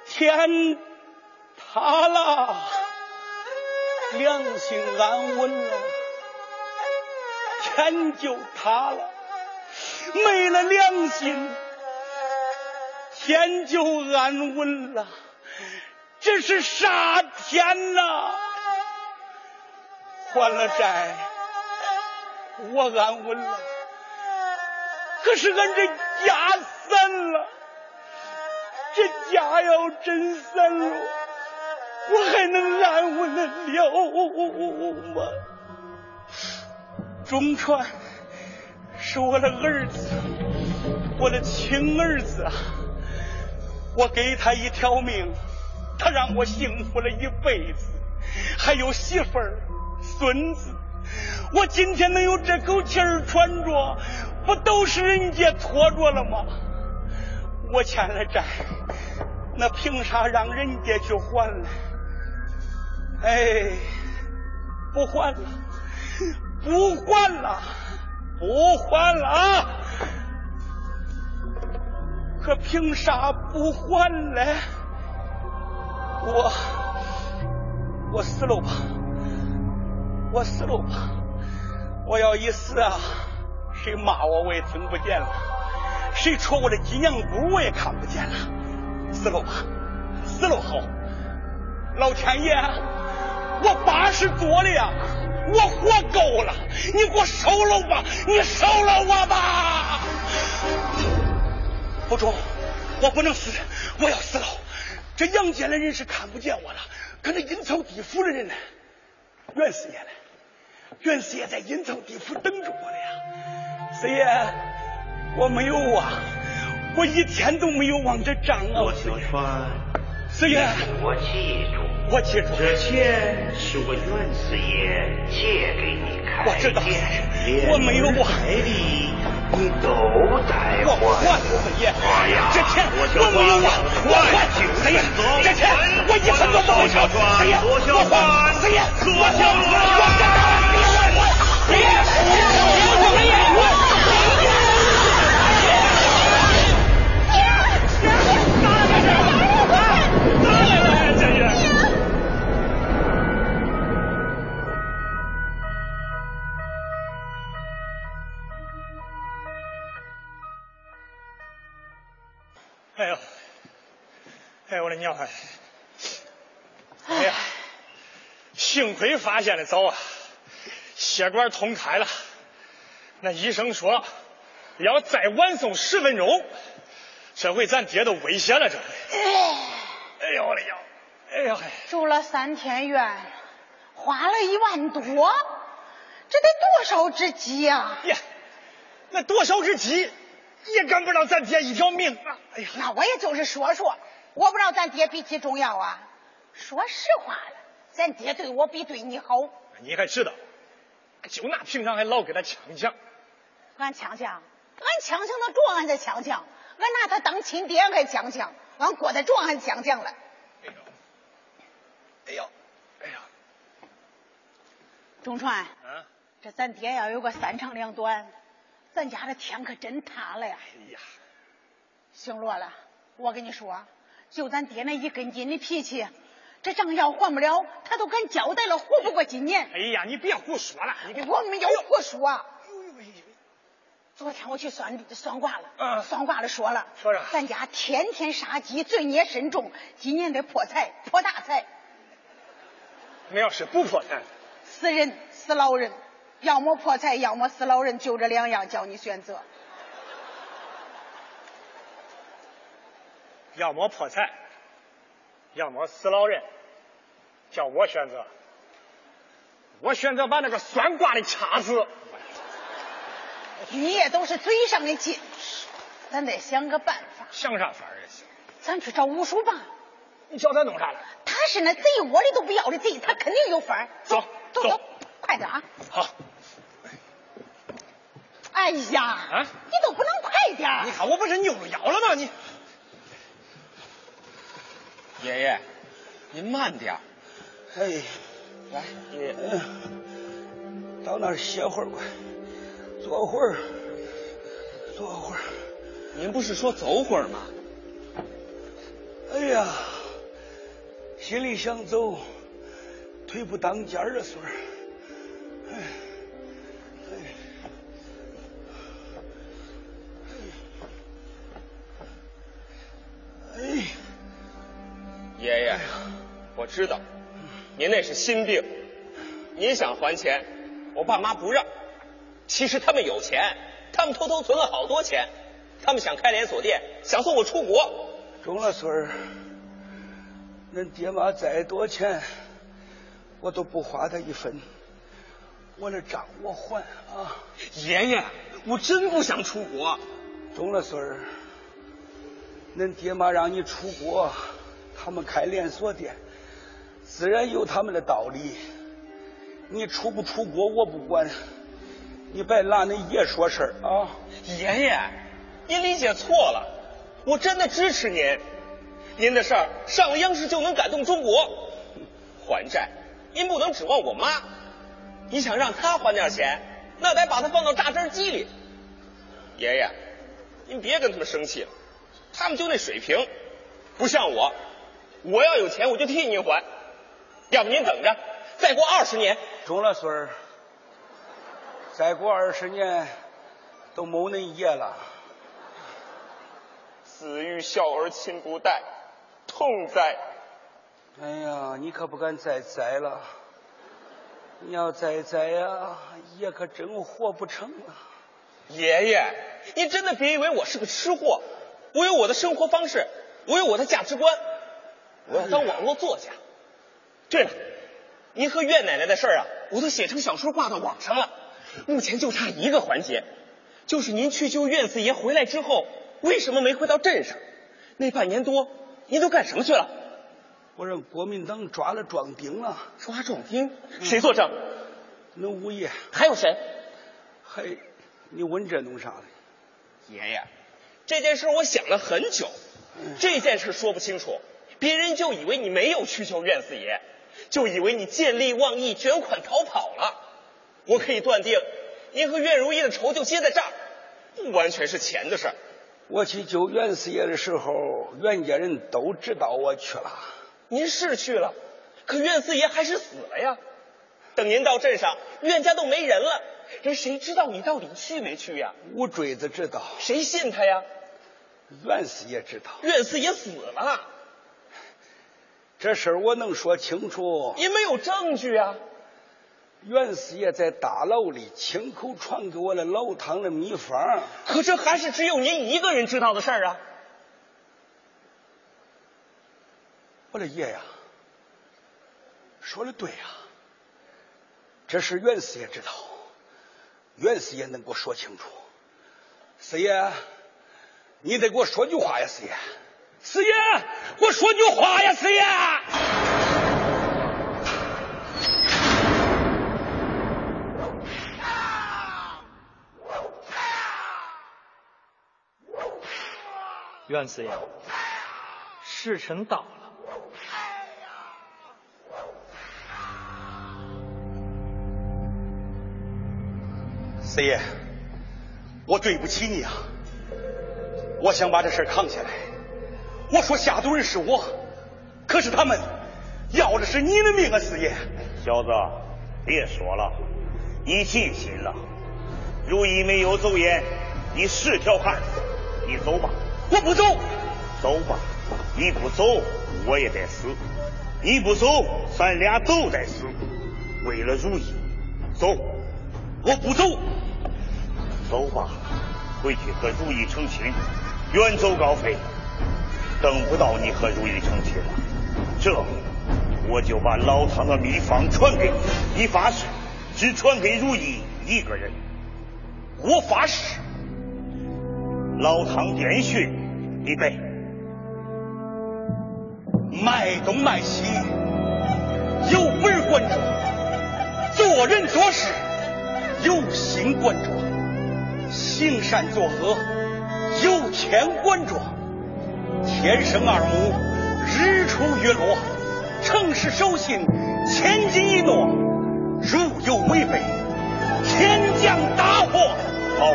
天塌了，良心安稳了，天就塌了，没了良心，天就安稳了。这是啥天呐？还了债，我安稳了。可是俺这家散了，这家要真散了，我还能安稳的了吗？中川是我的儿子，我的亲儿子啊！我给他一条命。他让我幸福了一辈子，还有媳妇儿、孙子。我今天能有这口气儿喘着，不都是人家拖着了吗？我欠了债，那凭啥让人家去还呢？哎，不还了，不还了，不还了啊！可凭啥不还嘞？我我死了吧，我死了吧！我要一死啊，谁骂我我也听不见了，谁戳我的脊梁骨我也看不见了。死了吧，死了好！老天爷，我八十多了呀，我活够了，你给我收了吧，你收了我吧！不中，我不能死，我要死了。这阳间的人是看不见我了，可那阴曹地府的人呢？袁四爷呢？袁四爷在阴曹地府等着我了呀！四爷，我没有啊，我一天都没有往这账啊！罗小川，四爷，我记住，我记住，这钱是我袁四爷借给你开我知道，我没有啊，你都得还。我还，四爷，这钱我没有啊，我还，四爷，这钱我一分都不会少，四爷，我还，四爷，我还，我还，四爷，我哎呦，哎我的娘哎！哎呀，幸亏发现的早啊，血管通开了。那医生说，要再晚送十分钟，这回咱爹都危险了。这回，哎呦我的娘！哎呦嘿，住了三天院，花了一万多，这得多少只鸡呀？呀，那多少只鸡也赶不上咱爹一条命啊！哎呀，那我也就是说说，我不知道咱爹比起重要啊。说实话了，咱爹对我比对你好。你还知道？就那平常还老给他呛呛。俺呛呛，俺呛呛那壮，俺再呛呛。俺拿他当亲爹还呛呛，俺过得壮还呛呛了。哎呦，哎呦，哎呀！中川，嗯，这咱爹要有个三长两短，咱家的天可真塌了呀！哎呀，姓罗的，我跟你说，就咱爹那一根筋的脾气，这账要还不了，他都敢交代了，活不过今年。哎呀，你别胡说了，你我没有胡说。昨天我去算算卦了，嗯，算卦的说了，说啥？咱家天天杀鸡，罪孽深重，今年得破财，破大财。那要是不破财，死人死老人，要么破财，要么死老人，就这两样，叫你选择。要么破财，要么死老人，叫我选择。我选择把那个算卦的掐死。你也都是嘴上的劲，咱得想个办法。想啥法也行。咱去找五叔吧。你叫他弄啥了？他是那贼窝里都不要的贼，他肯定有法儿。走走走，快点啊！好。哎呀，啊，你都不能快点你看我不是扭着腰了吗？你爷爷，您慢点哎，来，爷爷到那儿歇会儿吧。坐会儿，坐会儿。您不是说走会儿吗？哎呀，心里想走，腿不当间儿啊，孙儿。我知道，您那是心病，您想还钱，我爸妈不让。其实他们有钱，他们偷偷存了好多钱，他们想开连锁店，想送我出国。中了孙儿，恁爹妈再多钱，我都不花他一分。我那账我还啊！爷爷，我真不想出国。中了孙儿，恁爹妈让你出国，他们开连锁店，自然有他们的道理。你出不出国，我不管。你别拿你爷说事儿啊！爷爷，您理解错了，我真的支持您。您的事儿上了央视就能感动中国。还债，您不能指望我妈。你想让她还点钱，那得把她放到榨汁机里。爷爷，您别跟他们生气了，他们就那水平，不像我。我要有钱，我就替您还。要不您等着，再过二十年。中了孙儿。再过二十年，都没恁爷了。子欲孝而亲不待，痛哉！哎呀，你可不敢再栽了。你要再栽呀，爷可真活不成了。爷爷，你真的别以为我是个吃货，我有我的生活方式，我有我的价值观。我要当网络作家。对了，您和岳奶奶的事儿啊，我都写成小说挂到网上了。目前就差一个环节，就是您去救岳四爷回来之后，为什么没回到镇上？那半年多，您都干什么去了？我让国民党抓了壮丁了。抓壮丁？谁作证？那物业。还有谁？还，你问这弄啥呢？爷爷，这件事我想了很久，这件事说不清楚，别人就以为你没有去救岳四爷，就以为你见利忘义，卷款逃跑了。我可以断定，您和苑如意的仇就结在这儿，不完全是钱的事儿。我去救袁四爷的时候，袁家人都知道我去了。您是去了，可袁四爷还是死了呀。等您到镇上，袁家都没人了，人谁知道你到底去没去呀？五坠子知道。谁信他呀？袁四爷知道。袁四爷死了。这事儿我能说清楚。你没有证据啊。袁四爷在大牢里亲口传给我的老汤的秘方。可这还是只有您一个人知道的事儿啊。我的爷呀，说的对呀。这事袁四爷知道，袁四爷能给我说清楚。四爷，你得给我说句话呀，四爷。四爷，我说句话呀，四爷。袁四爷，时辰到了。四爷，我对不起你啊！我想把这事扛下来。我说下毒人是我，可是他们要的是你的命啊，四爷。小子，别说了，你尽心了。如意没有走眼，你是条汉子，你走吧。我不走。走吧，你不走我也得死，你不走咱俩都得死。为了如意，走。我不走。走吧，回去和如意成亲，远走高飞。等不到你和如意成亲了，这我就把老唐的秘方传给你。你发誓，只传给如意一个人。我发誓。老唐电讯，你背。脉东卖西，有本管着；做人做事，有心管着。行善作恶，有天管着；天生二目，日出月落；诚实守信，千金一诺。如有违背，天降大祸。好，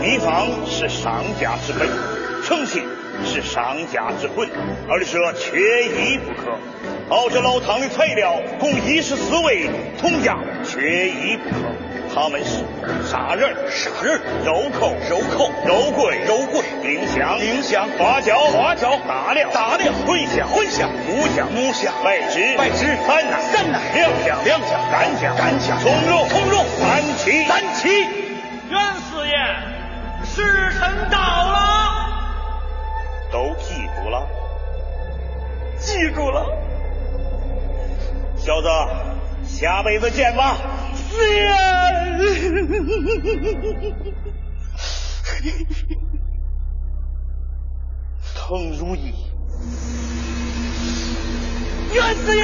秘方是商家之本，诚信是商家之魂，而这缺一不可。熬这老汤的材料共一十四味，同样缺一不可。他们是杀人、杀人；肉扣、肉扣；肉桂、肉桂；丁香、丁香；花脚、花脚；大料、大料；茴香、茴香；木香、木香；白芷、白芷；三奶、三奶；两香、两香；干香、干香；葱肉、葱肉；三七、三七。袁四爷，时辰到了，都记住了，记住了。小子，下辈子见吧。四爷，*laughs* 滕如意，袁四爷，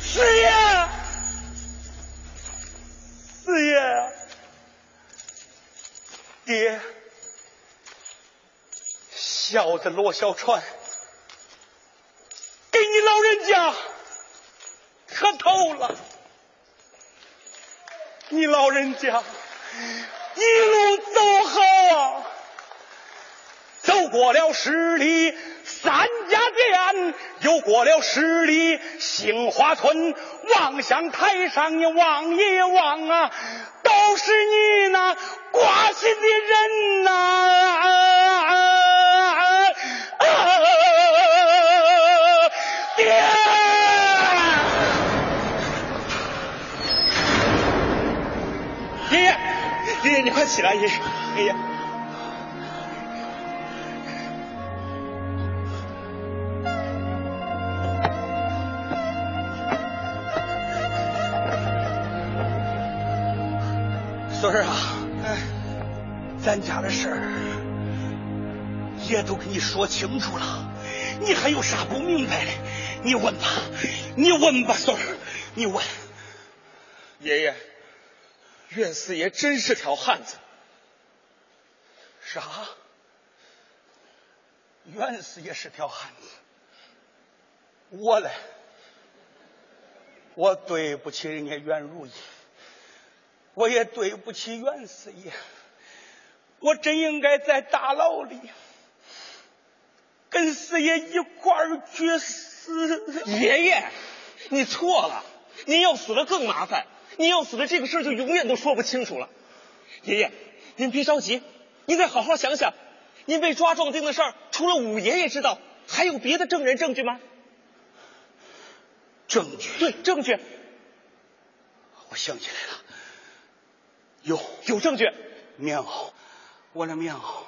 四爷，四爷，爹，小的罗小川，给你老人家。磕头了，你老人家一路走好啊！走过了十里三家店，又过了十里杏花村，望向台上你望一望啊，都是你那挂心的人呐、啊！爹爷，爷爷，你快起来！爷爷，爷爷，孙儿啊，咱家的事儿爷都跟你说清楚了，你还有啥不明白的？你问吧，你问吧，孙儿，你问。爷爷。袁四爷真是条汉子。啥？袁四爷是条汉子。我嘞，我对不起人家袁如意，我也对不起袁四爷。我真应该在大牢里跟四爷一块儿去死。爷爷，你错了，您要死了更麻烦。您要死了，这个事儿就永远都说不清楚了。爷爷，您别着急，您再好好想想，您被抓壮丁的事儿，除了五爷爷知道，还有别的证人证据吗？证据？对，证据。我想起来了，有有证据。棉袄，我的棉袄。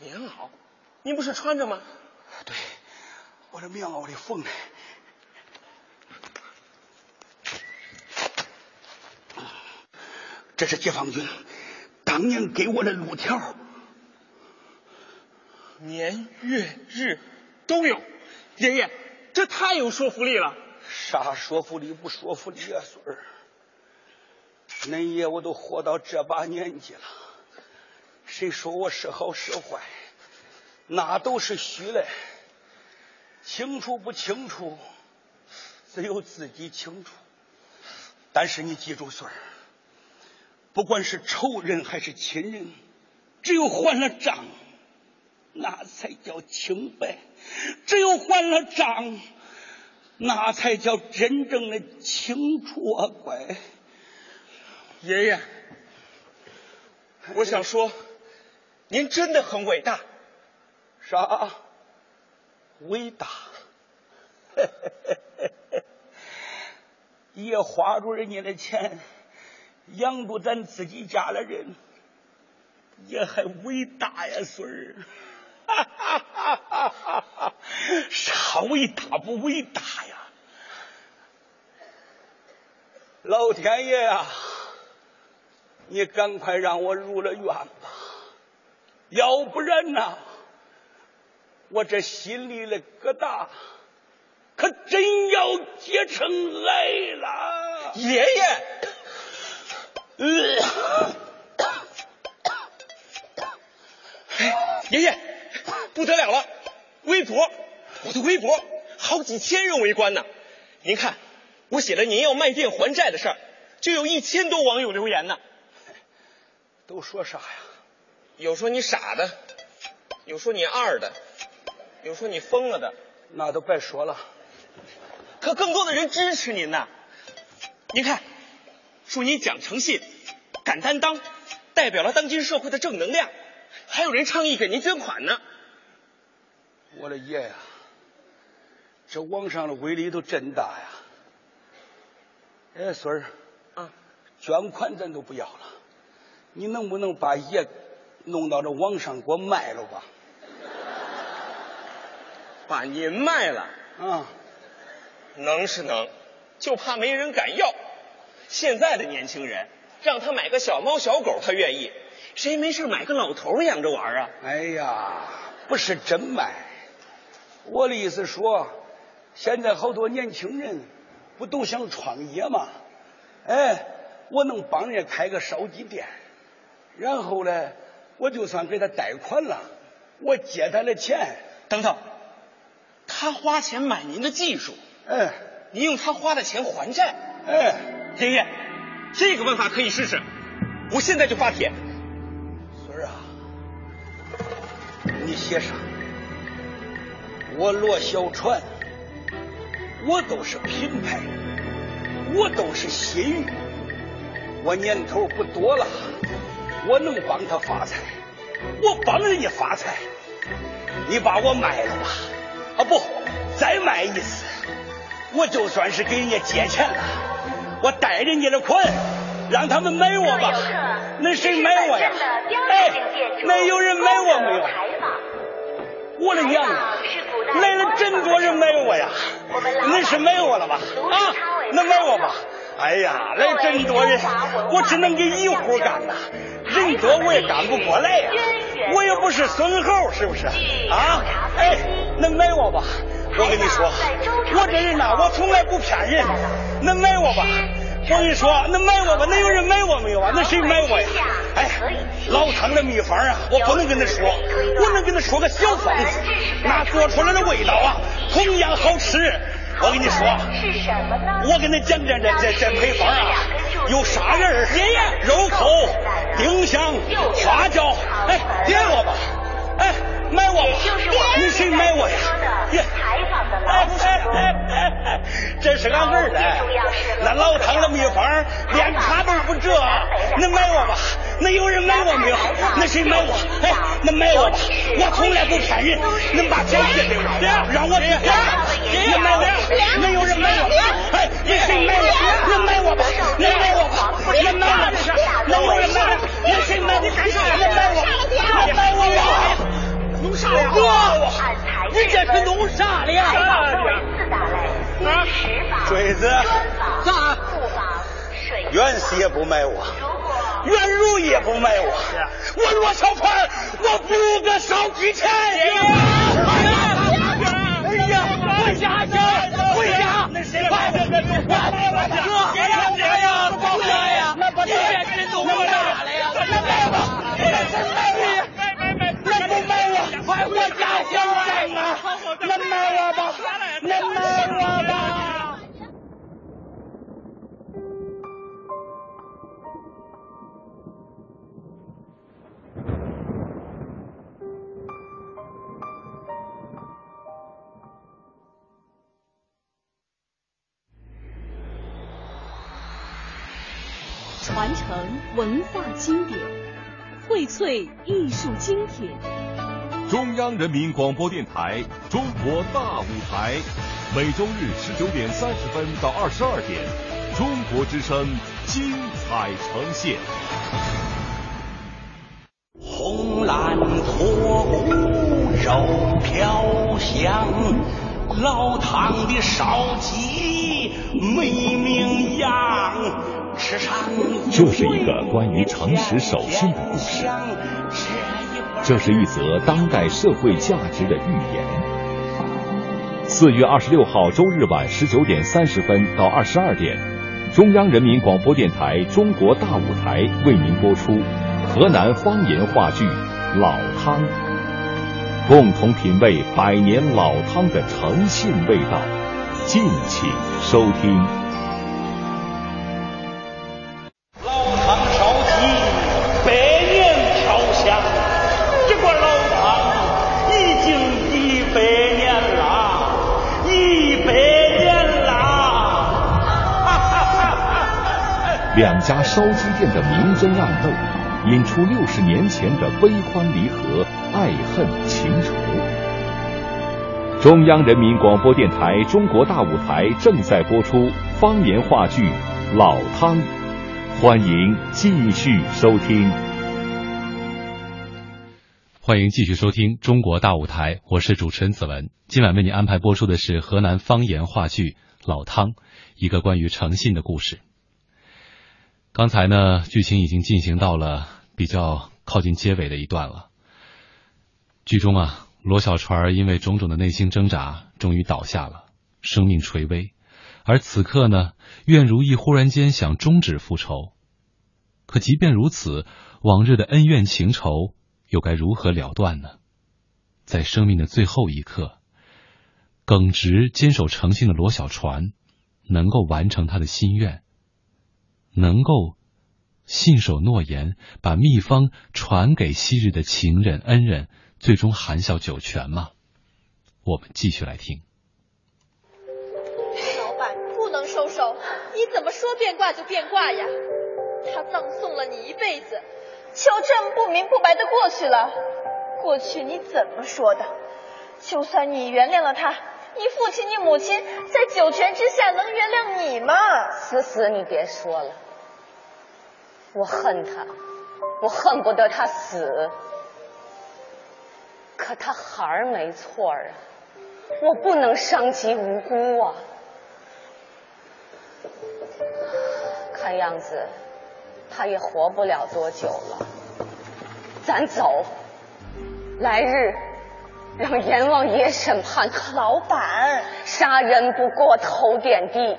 棉袄？您不是穿着吗？对，我的棉袄里缝呢？这是解放军当年给我的路条，年月日都有。爷爷，这太有说服力了。啥说服力不说服力啊，孙儿？恁爷我都活到这把年纪了，谁说我是好是坏？那都是虚的，清楚不清楚，只有自己清楚。但是你记住，孙儿。不管是仇人还是亲人，只有还了账，那才叫清白；只有还了账，那才叫真正的清楚啊！乖，爷爷，我想说，您真的很伟大。啥？伟大？*laughs* 也花着人家的钱。养着咱自己家的人，也还伟大呀，孙儿！*laughs* 啥伟大不伟大呀？老天爷呀，你赶快让我入了院吧，要不然呐，我这心里的疙瘩可真要结成癌了。爷爷。呃，*coughs* 爷爷，不得了了！微博，我的微博，好几千人围观呢。您看，我写了您要卖店还债的事儿，就有一千多网友留言呢。都说啥呀？有说你傻的，有说你二的，有说你疯了的。那都别说了。可更多的人支持您呢。您看。说你讲诚信、敢担当，代表了当今社会的正能量，还有人倡议给您捐款呢。我的爷呀，这网上的威力都真大呀！哎，孙儿，啊，捐款咱都不要了，你能不能把爷弄到这网上给我卖了吧？*laughs* 把您卖了？啊，能是能，就怕没人敢要。现在的年轻人，让他买个小猫小狗，他愿意；谁没事买个老头养着玩啊？哎呀，不是真买。我的意思说，现在好多年轻人不都想创业吗？哎，我能帮人家开个烧鸡店，然后呢，我就算给他贷款了，我借他的钱。等等，他花钱买您的技术，哎，您用他花的钱还债，哎。爷爷，这个办法可以试试。我现在就发帖。孙儿啊，你写上，我罗小川，我都是品牌，我都是信誉，我年头不多了，我能帮他发财，我帮人家发财，你把我卖了吧？啊不，再卖一次，我就算是给人家借钱了。我贷人家的款，让他们买我吧。那谁买我呀？哎，那有人买我没有？我的娘啊！来了真多人买我呀！那是买我了吧？啊，那买我吧。哎呀，来真多人，我只能给一户干呐。人多我也干不过来呀。我又不是孙猴，是不是？啊，哎，那买我吧。我跟你说，我这人呐，我从来不骗人。那买我吧，我跟你说，那买我吧，那有人买我没有啊？那谁买我呀？哎，老汤的秘方啊，我不能跟他说，我能跟他说个小方子，那做出来的味道啊，同样好吃。我跟你说，是什么呢？我跟你讲讲这这这配方啊，有砂仁、爷爷、肉蔻、丁香、花椒，哎，点我吧，哎。买我吧，你谁买我呀？*laughs* 耶！哎哎哎哎，这是俺儿的，那老汤的秘方连卡都不折，你买我吧，那有人买我没有？那谁买我？哎，那买我吧，我从来不骗人。能把钱借给我，让我去。那买我？那有人买我？哎，那谁买我？那买我吧，那买我吧，那买我吧。那有人买我？那谁买？你干啥？那买我？那买我吧。弄啥呀？我，你这是弄啥了呀？啊，锥子，咋？袁氏也不买我，袁如也不买我，我罗小川，我不个烧鸡钱呀！哎呀，回家去，回家！那谁买的？我买我的，别让别呀，不买呀！你这是弄啥了呀？那买吧，那真买我，那不买我，快回家去啊！那买我吧，传承文化经典，荟萃艺术精品。中央人民广播电台《中国大舞台》，每周日十九点三十分到二十二点，中国之声精彩呈现。红蓝脱骨肉飘香，老汤的烧鸡美名扬。吃上这是一个关于诚实守信的故事，这是一则当代社会价值的预言。四月二十六号周日晚十九点三十分到二十二点，中央人民广播电台《中国大舞台》为您播出河南方言话剧《老汤》，共同品味百年老汤的诚信味道，敬请收听。两家烧鸡店的明争暗斗，引出六十年前的悲欢离合、爱恨情仇。中央人民广播电台《中国大舞台》正在播出方言话剧《老汤》，欢迎继续收听。欢迎继续收听《中国大舞台》，我是主持人子文。今晚为您安排播出的是河南方言话剧《老汤》，一个关于诚信的故事。刚才呢，剧情已经进行到了比较靠近结尾的一段了。剧中啊，罗小船因为种种的内心挣扎，终于倒下了，生命垂危。而此刻呢，苑如意忽然间想终止复仇，可即便如此，往日的恩怨情仇又该如何了断呢？在生命的最后一刻，耿直坚守诚信的罗小船，能够完成他的心愿。能够信守诺言，把秘方传给昔日的情人恩人，最终含笑九泉吗？我们继续来听。老板不能收手，你怎么说变卦就变卦呀？他葬送了你一辈子，就这么不明不白的过去了。过去你怎么说的？就算你原谅了他，你父亲、你母亲在九泉之下能原谅你吗？思思，你别说了。我恨他，我恨不得他死。可他孩儿没错啊，我不能伤及无辜啊。看样子他也活不了多久了，咱走。来日让阎王爷审判他。老板，杀人不过头点地。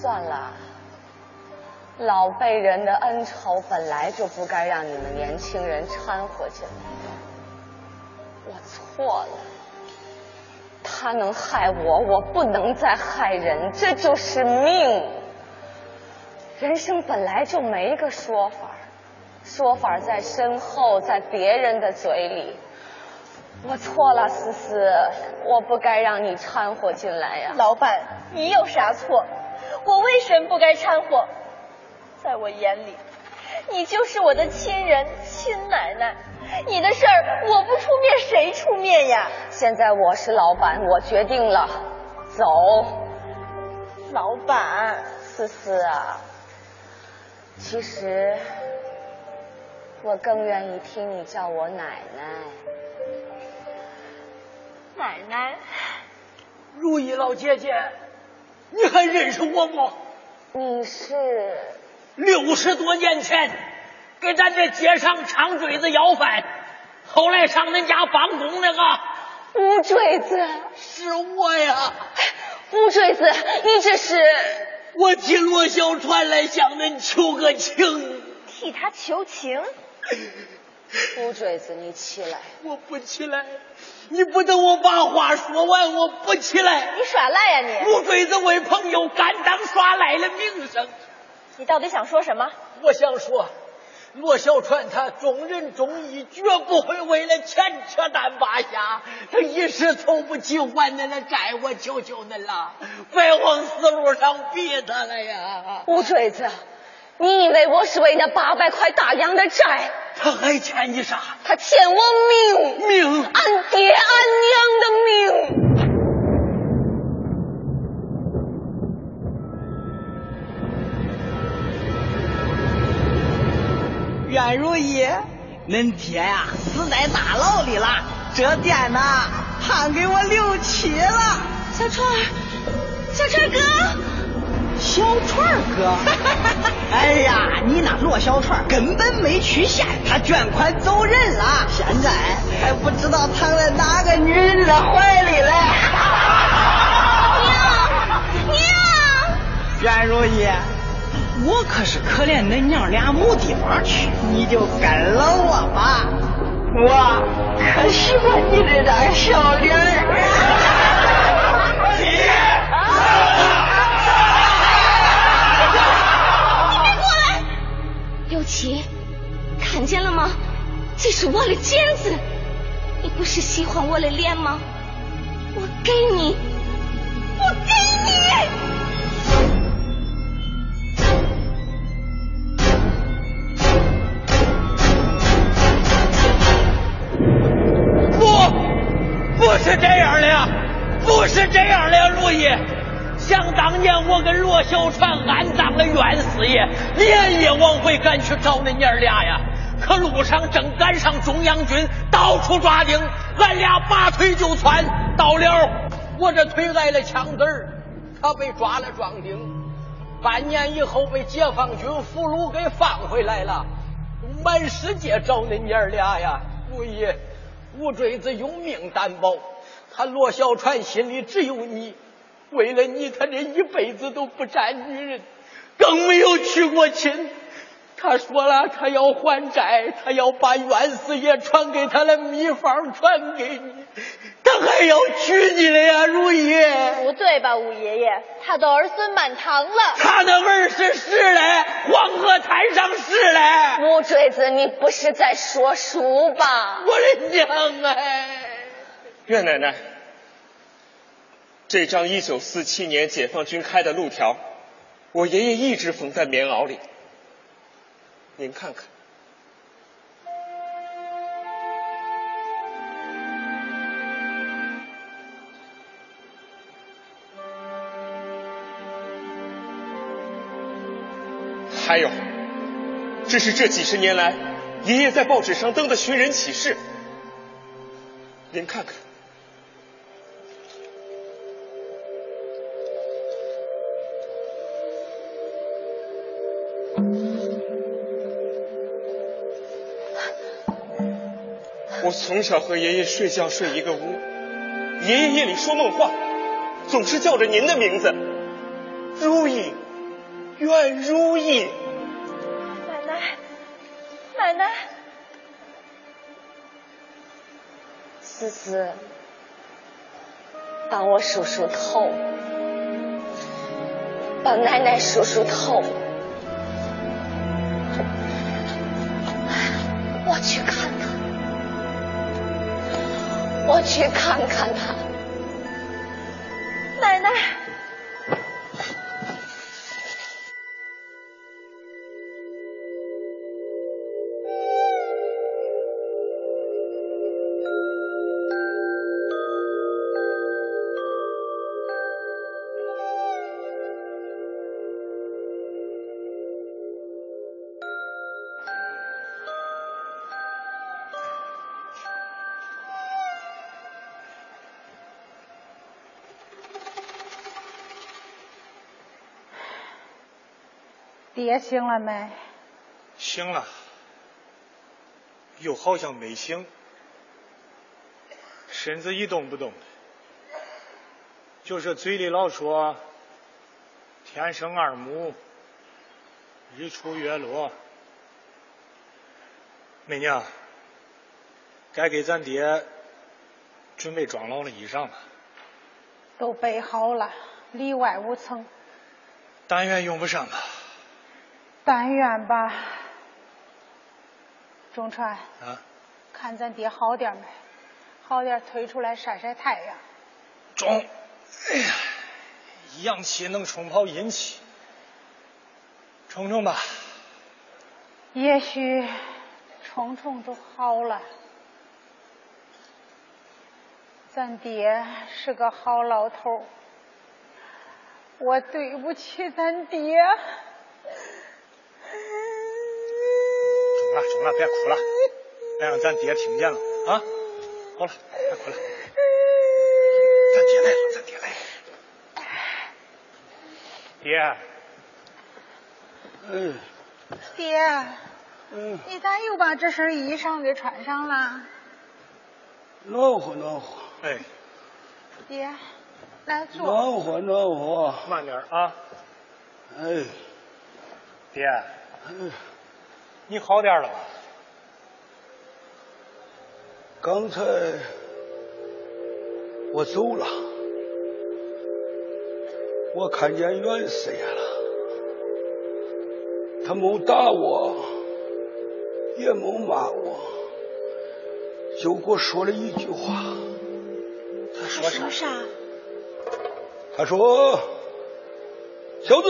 算了，老辈人的恩仇本来就不该让你们年轻人掺和进来。我错了，他能害我，我不能再害人，这就是命。人生本来就没个说法，说法在身后，在别人的嘴里。我错了，思思，我不该让你掺和进来呀。老板，你有啥错？我为什么不该掺和？在我眼里，你就是我的亲人、亲奶奶。你的事儿我不出面，谁出面呀？现在我是老板，我决定了，走。老板，思思啊，其实我更愿意听你叫我奶奶。奶奶，如意老姐姐，你还认识我不？你是六十多年前给咱这街上长坠子要饭，后来上恁家帮工那个乌坠子，是我呀。乌坠子，你这是我替罗小川来向恁求个情，替他求情。*laughs* *laughs* 乌坠子，你起来！我不起来，你不等我把话说完，我不起来。你耍赖呀你！乌坠子为朋友甘当耍赖的名声。你到底想说什么？我想说。罗小川他重仁重义，绝不会为了钱扯淡扒瞎。他一时凑不齐还恁的债，我求求恁了，别往死路上逼他了呀！乌坠子，你以为我是为那八百块大洋的债？他还欠你啥？他欠我命，命，俺爹俺娘的命。袁如意，恁爹呀死在大牢里了，这店呐判给我留期了。小川，小川哥，小川哥，*laughs* 哎呀，你那罗小川根本没去县，他捐款走人了，现在还不知道躺在哪个女人的怀里嘞。娘，娘，袁如意。我可是可怜恁娘俩没地方去，你就跟了我吧，我可喜欢你这张小脸儿。*laughs* 刘琦，看见了吗？这是我的剪子，你不是喜欢我的脸吗？我给你，我给你。不不是这样的呀，不是这样的呀，如意。想当年我跟罗小川安葬了袁四爷，连夜往回赶去找那娘俩呀。可路上正赶上中央军到处抓丁，俺俩拔腿就窜。到了，我这腿挨了枪子儿，他被抓了壮丁。半年以后被解放军俘虏给放回来了，满世界找那娘俩呀，如意。吴坠子用命担保，他罗小川心里只有你，为了你，他这一辈子都不沾女人，更没有娶过亲。他说了，他要还债，他要把袁四爷传给他的秘方传给你，他还要娶你了呀，如意。不对吧，五爷爷？他的儿孙满堂了。他的儿是是嘞，黄河滩上是嘞。吴坠子，你不是在说书吧？我的娘哎！岳奶奶，这张一九四七年解放军开的路条，我爷爷一直缝在棉袄里。您看看，还有，这是这几十年来爷爷在报纸上登的寻人启事。您看看。我从小和爷爷睡觉睡一个屋，爷爷夜里说梦话，总是叫着您的名字，如意，愿如意。奶奶，奶奶，思思，帮我梳梳头，帮奶奶梳梳头，我去看。我去看看他，奶奶。爹醒了没？醒了，又好像没醒，身子一动不动的，就是嘴里老说“天生二母，日出月落”。媚娘，该给咱爹准备装老的衣裳了。都备好了，里外五层。但愿用不上吧。但愿吧。中川。啊。看咱爹好点没？好点推出来晒晒太阳。中。哎呀，阳气能冲跑阴气，冲冲吧。也许冲冲就好了。咱爹是个好老头，我对不起咱爹。中了，中了，别哭了，别让咱爹听见了啊！好了，别哭了。咱爹来了，咱爹来了。爹。嗯。爹。嗯。你咋又把这身衣裳给穿上了？暖和暖和。哎，爹，来坐。暖和暖和，慢点啊。哎，爹，你好点了吧？刚才我走了，我看见袁四爷了，他没打我，也没骂我，就给我说了一句话。他说啥？他说：“小子，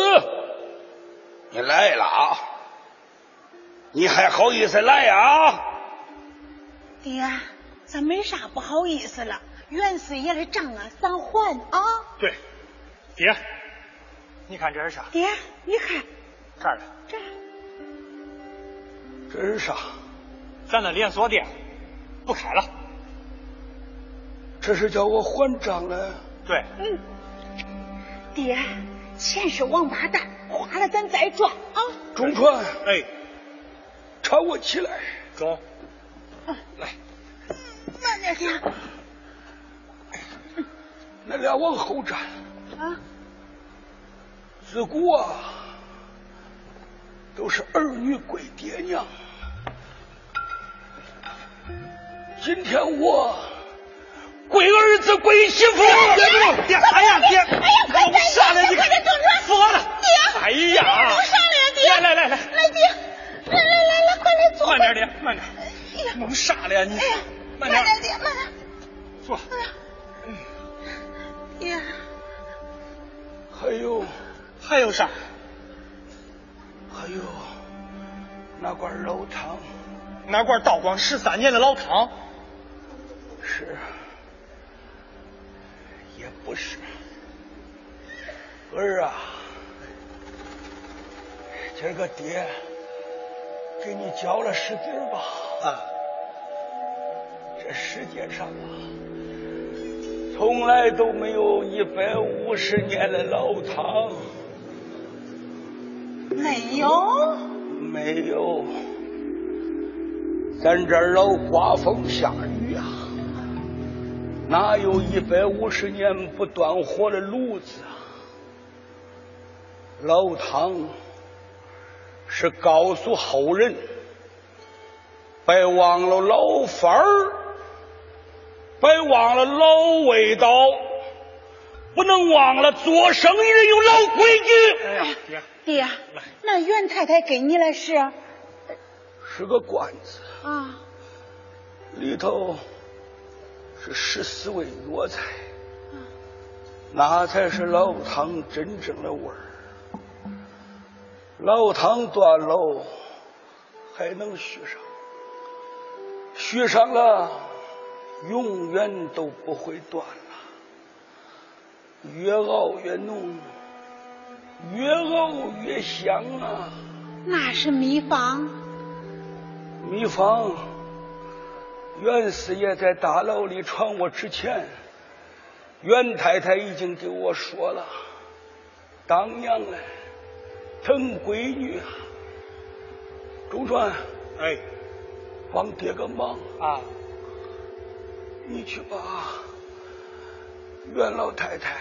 你来了，你还好意思来啊？”爹，咱没啥不好意思了。袁四爷的账啊，咱还啊。对，爹，你看这是啥？爹，你看这儿呢。这。这是啥？咱的连锁店不开了。这是叫我还账了。对。嗯。爹，钱是王八蛋，花了咱再赚啊。中川。哎。搀我起来。中。来。慢点，爹。那俩往后站。啊。自古啊，都是儿女归爹娘。今天我。归儿子，归媳妇。别动！爹，哎呀，爹！哎呀，快点！上来，你快点，等着！死我了！爹！哎呀！上来，爹！来来来来，来爹！来来来来，快来坐！慢点，爹，慢点！哎呀，弄啥了呀你？哎呀，慢点，爹，慢点！坐。哎呀，爹。还有，还有啥？还有那罐老汤。那罐道光十三年的老汤。是。也不是，儿啊，今儿个爹给你交了实底儿吧。啊，这世界上啊，从来都没有一百五十年的老汤。没有？没有，咱这儿老刮风下雨啊。哪有一百五十年不断火的炉子啊？老汤是告诉后人，别忘了老范儿，别忘了老味道，不能忘了做生意人有老规矩。哎呀，爹，爹，那袁太太给你的是？是个罐子啊，里头。是十四味药材，那才是老汤真正的味儿。老汤断喽，还能续上，续上了，永远都不会断了。越熬越浓，越熬越香啊！那是秘方。秘方。袁四爷在大牢里传我之前，袁太太已经给我说了，当娘嘞，疼闺女啊。中川，哎，帮爹个忙啊！你去把袁老太太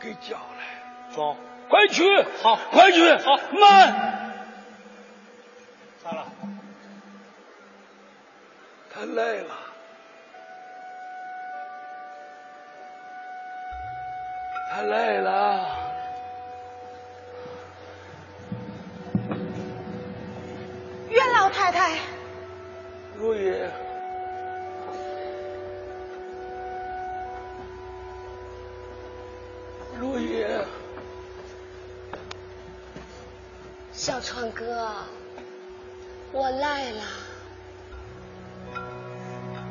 给叫来。走，快去！好，快去！好，慢。咋了？他来了。他来了。如意，如意，小川哥，我来了。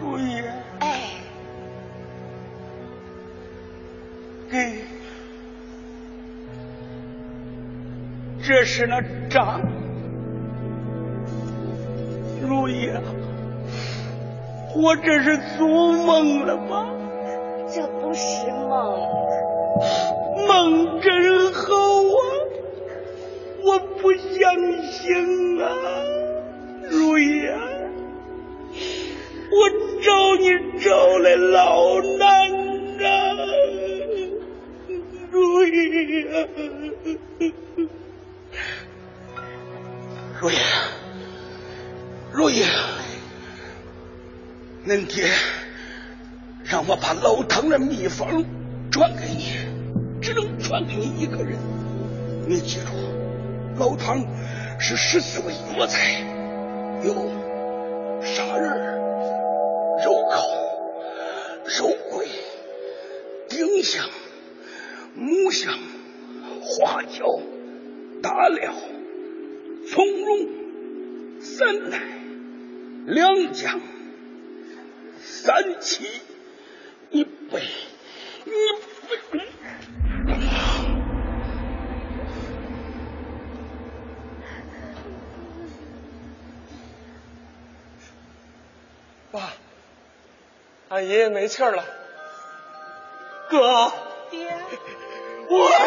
如意，哎，给，这是那账。如意啊，我这是做梦了吧？这不是梦，梦真好啊！我不相信啊，如意啊，我找你找来老难啊，如意啊，如意。如意，恁爹让我把老唐的秘方传给你，只能传给你一个人。你记住，老唐是十四味药材，有砂仁、肉蔻、肉桂、丁香、木香、花椒、大料、葱蓉、三奈。两姜三七。一杯一杯，爸，俺爷爷没气儿了。哥，爹，我爹，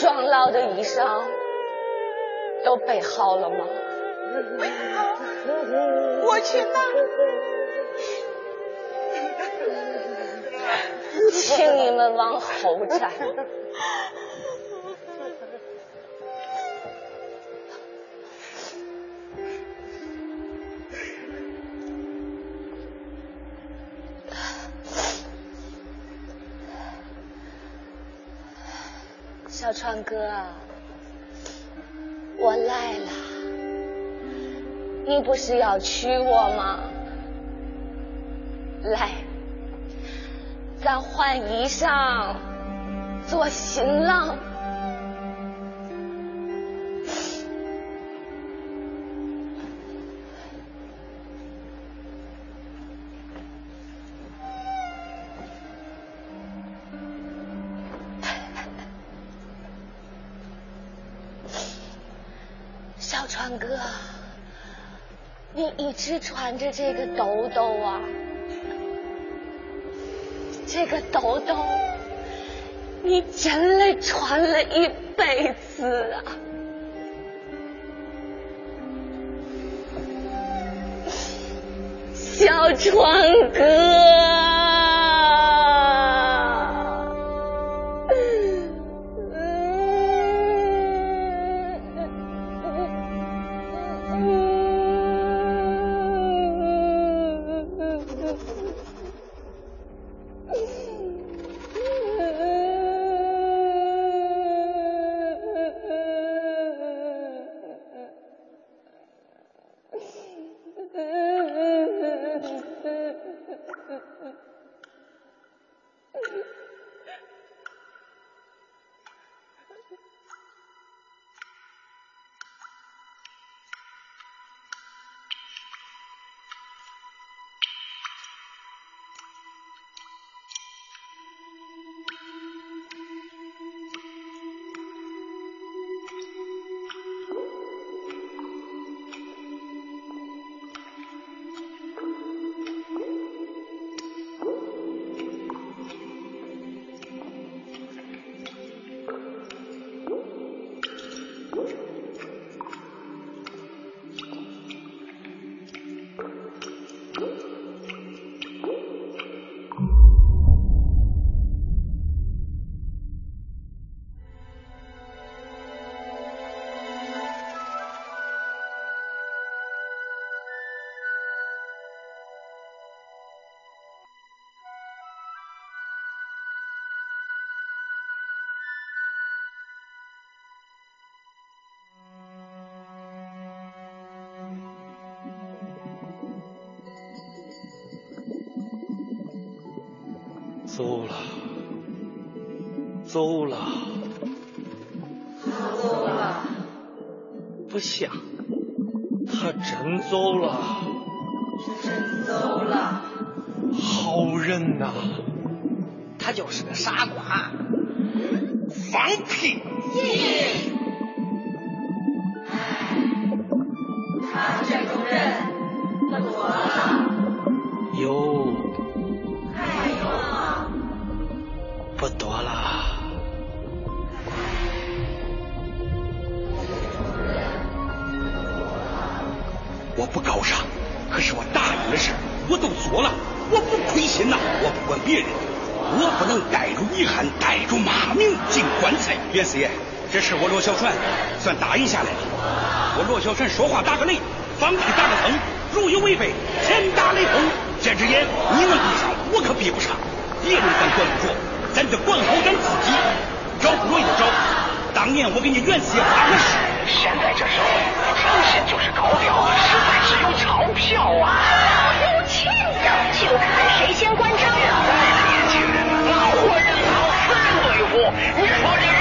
庄老的衣裳都备好了吗？请你们往后站。小川哥，我来。你不是要娶我吗？来，咱换衣裳，做新郎。直穿着这个兜兜啊，这个兜兜，你真的穿了一辈子啊！小川哥。放屁！我不能带着遗憾，带着骂名进棺材。袁四爷，这事我罗小川算答应下来了。我罗小川说话打个雷，放屁打个腾，如有违背，天打雷轰。这只眼你们比上，我可闭不上。别人咱管不着，咱得管好咱自己。找不着就找。当年我给你袁四爷发的誓，现在这社会，诚信就是高调，实在是有钞票啊！有钱的，就看谁先关对付。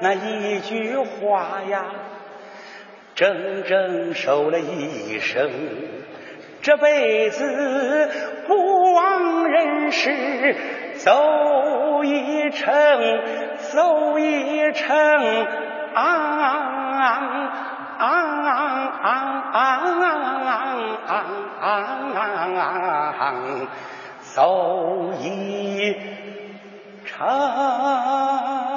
那一句话呀。整整守了一生，这辈子不枉人世走一程，走一程啊啊啊啊！走一程。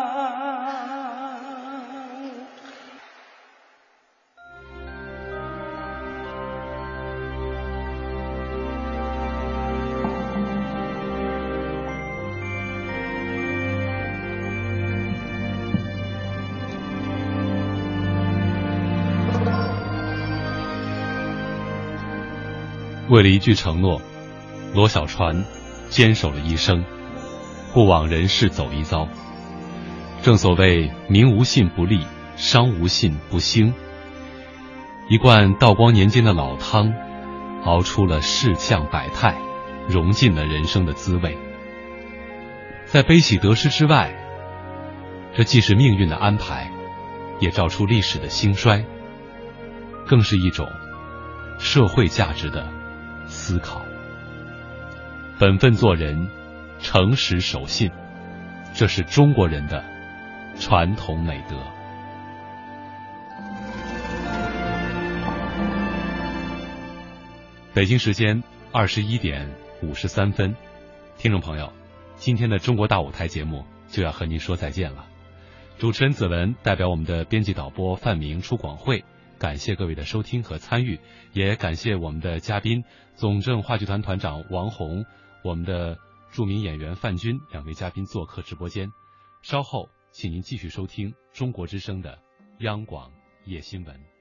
为了一句承诺，罗小川坚守了一生，不枉人世走一遭。正所谓名无信不立，商无信不兴。一罐道光年间的老汤，熬出了世相百态，融进了人生的滋味。在悲喜得失之外，这既是命运的安排，也照出历史的兴衰，更是一种社会价值的思考。本分做人，诚实守信，这是中国人的传统美德。北京时间二十一点五十三分，听众朋友，今天的中国大舞台节目就要和您说再见了。主持人子文代表我们的编辑导播范明出广会，感谢各位的收听和参与，也感谢我们的嘉宾总政话剧团团长王红，我们的著名演员范军两位嘉宾做客直播间。稍后，请您继续收听中国之声的央广夜新闻。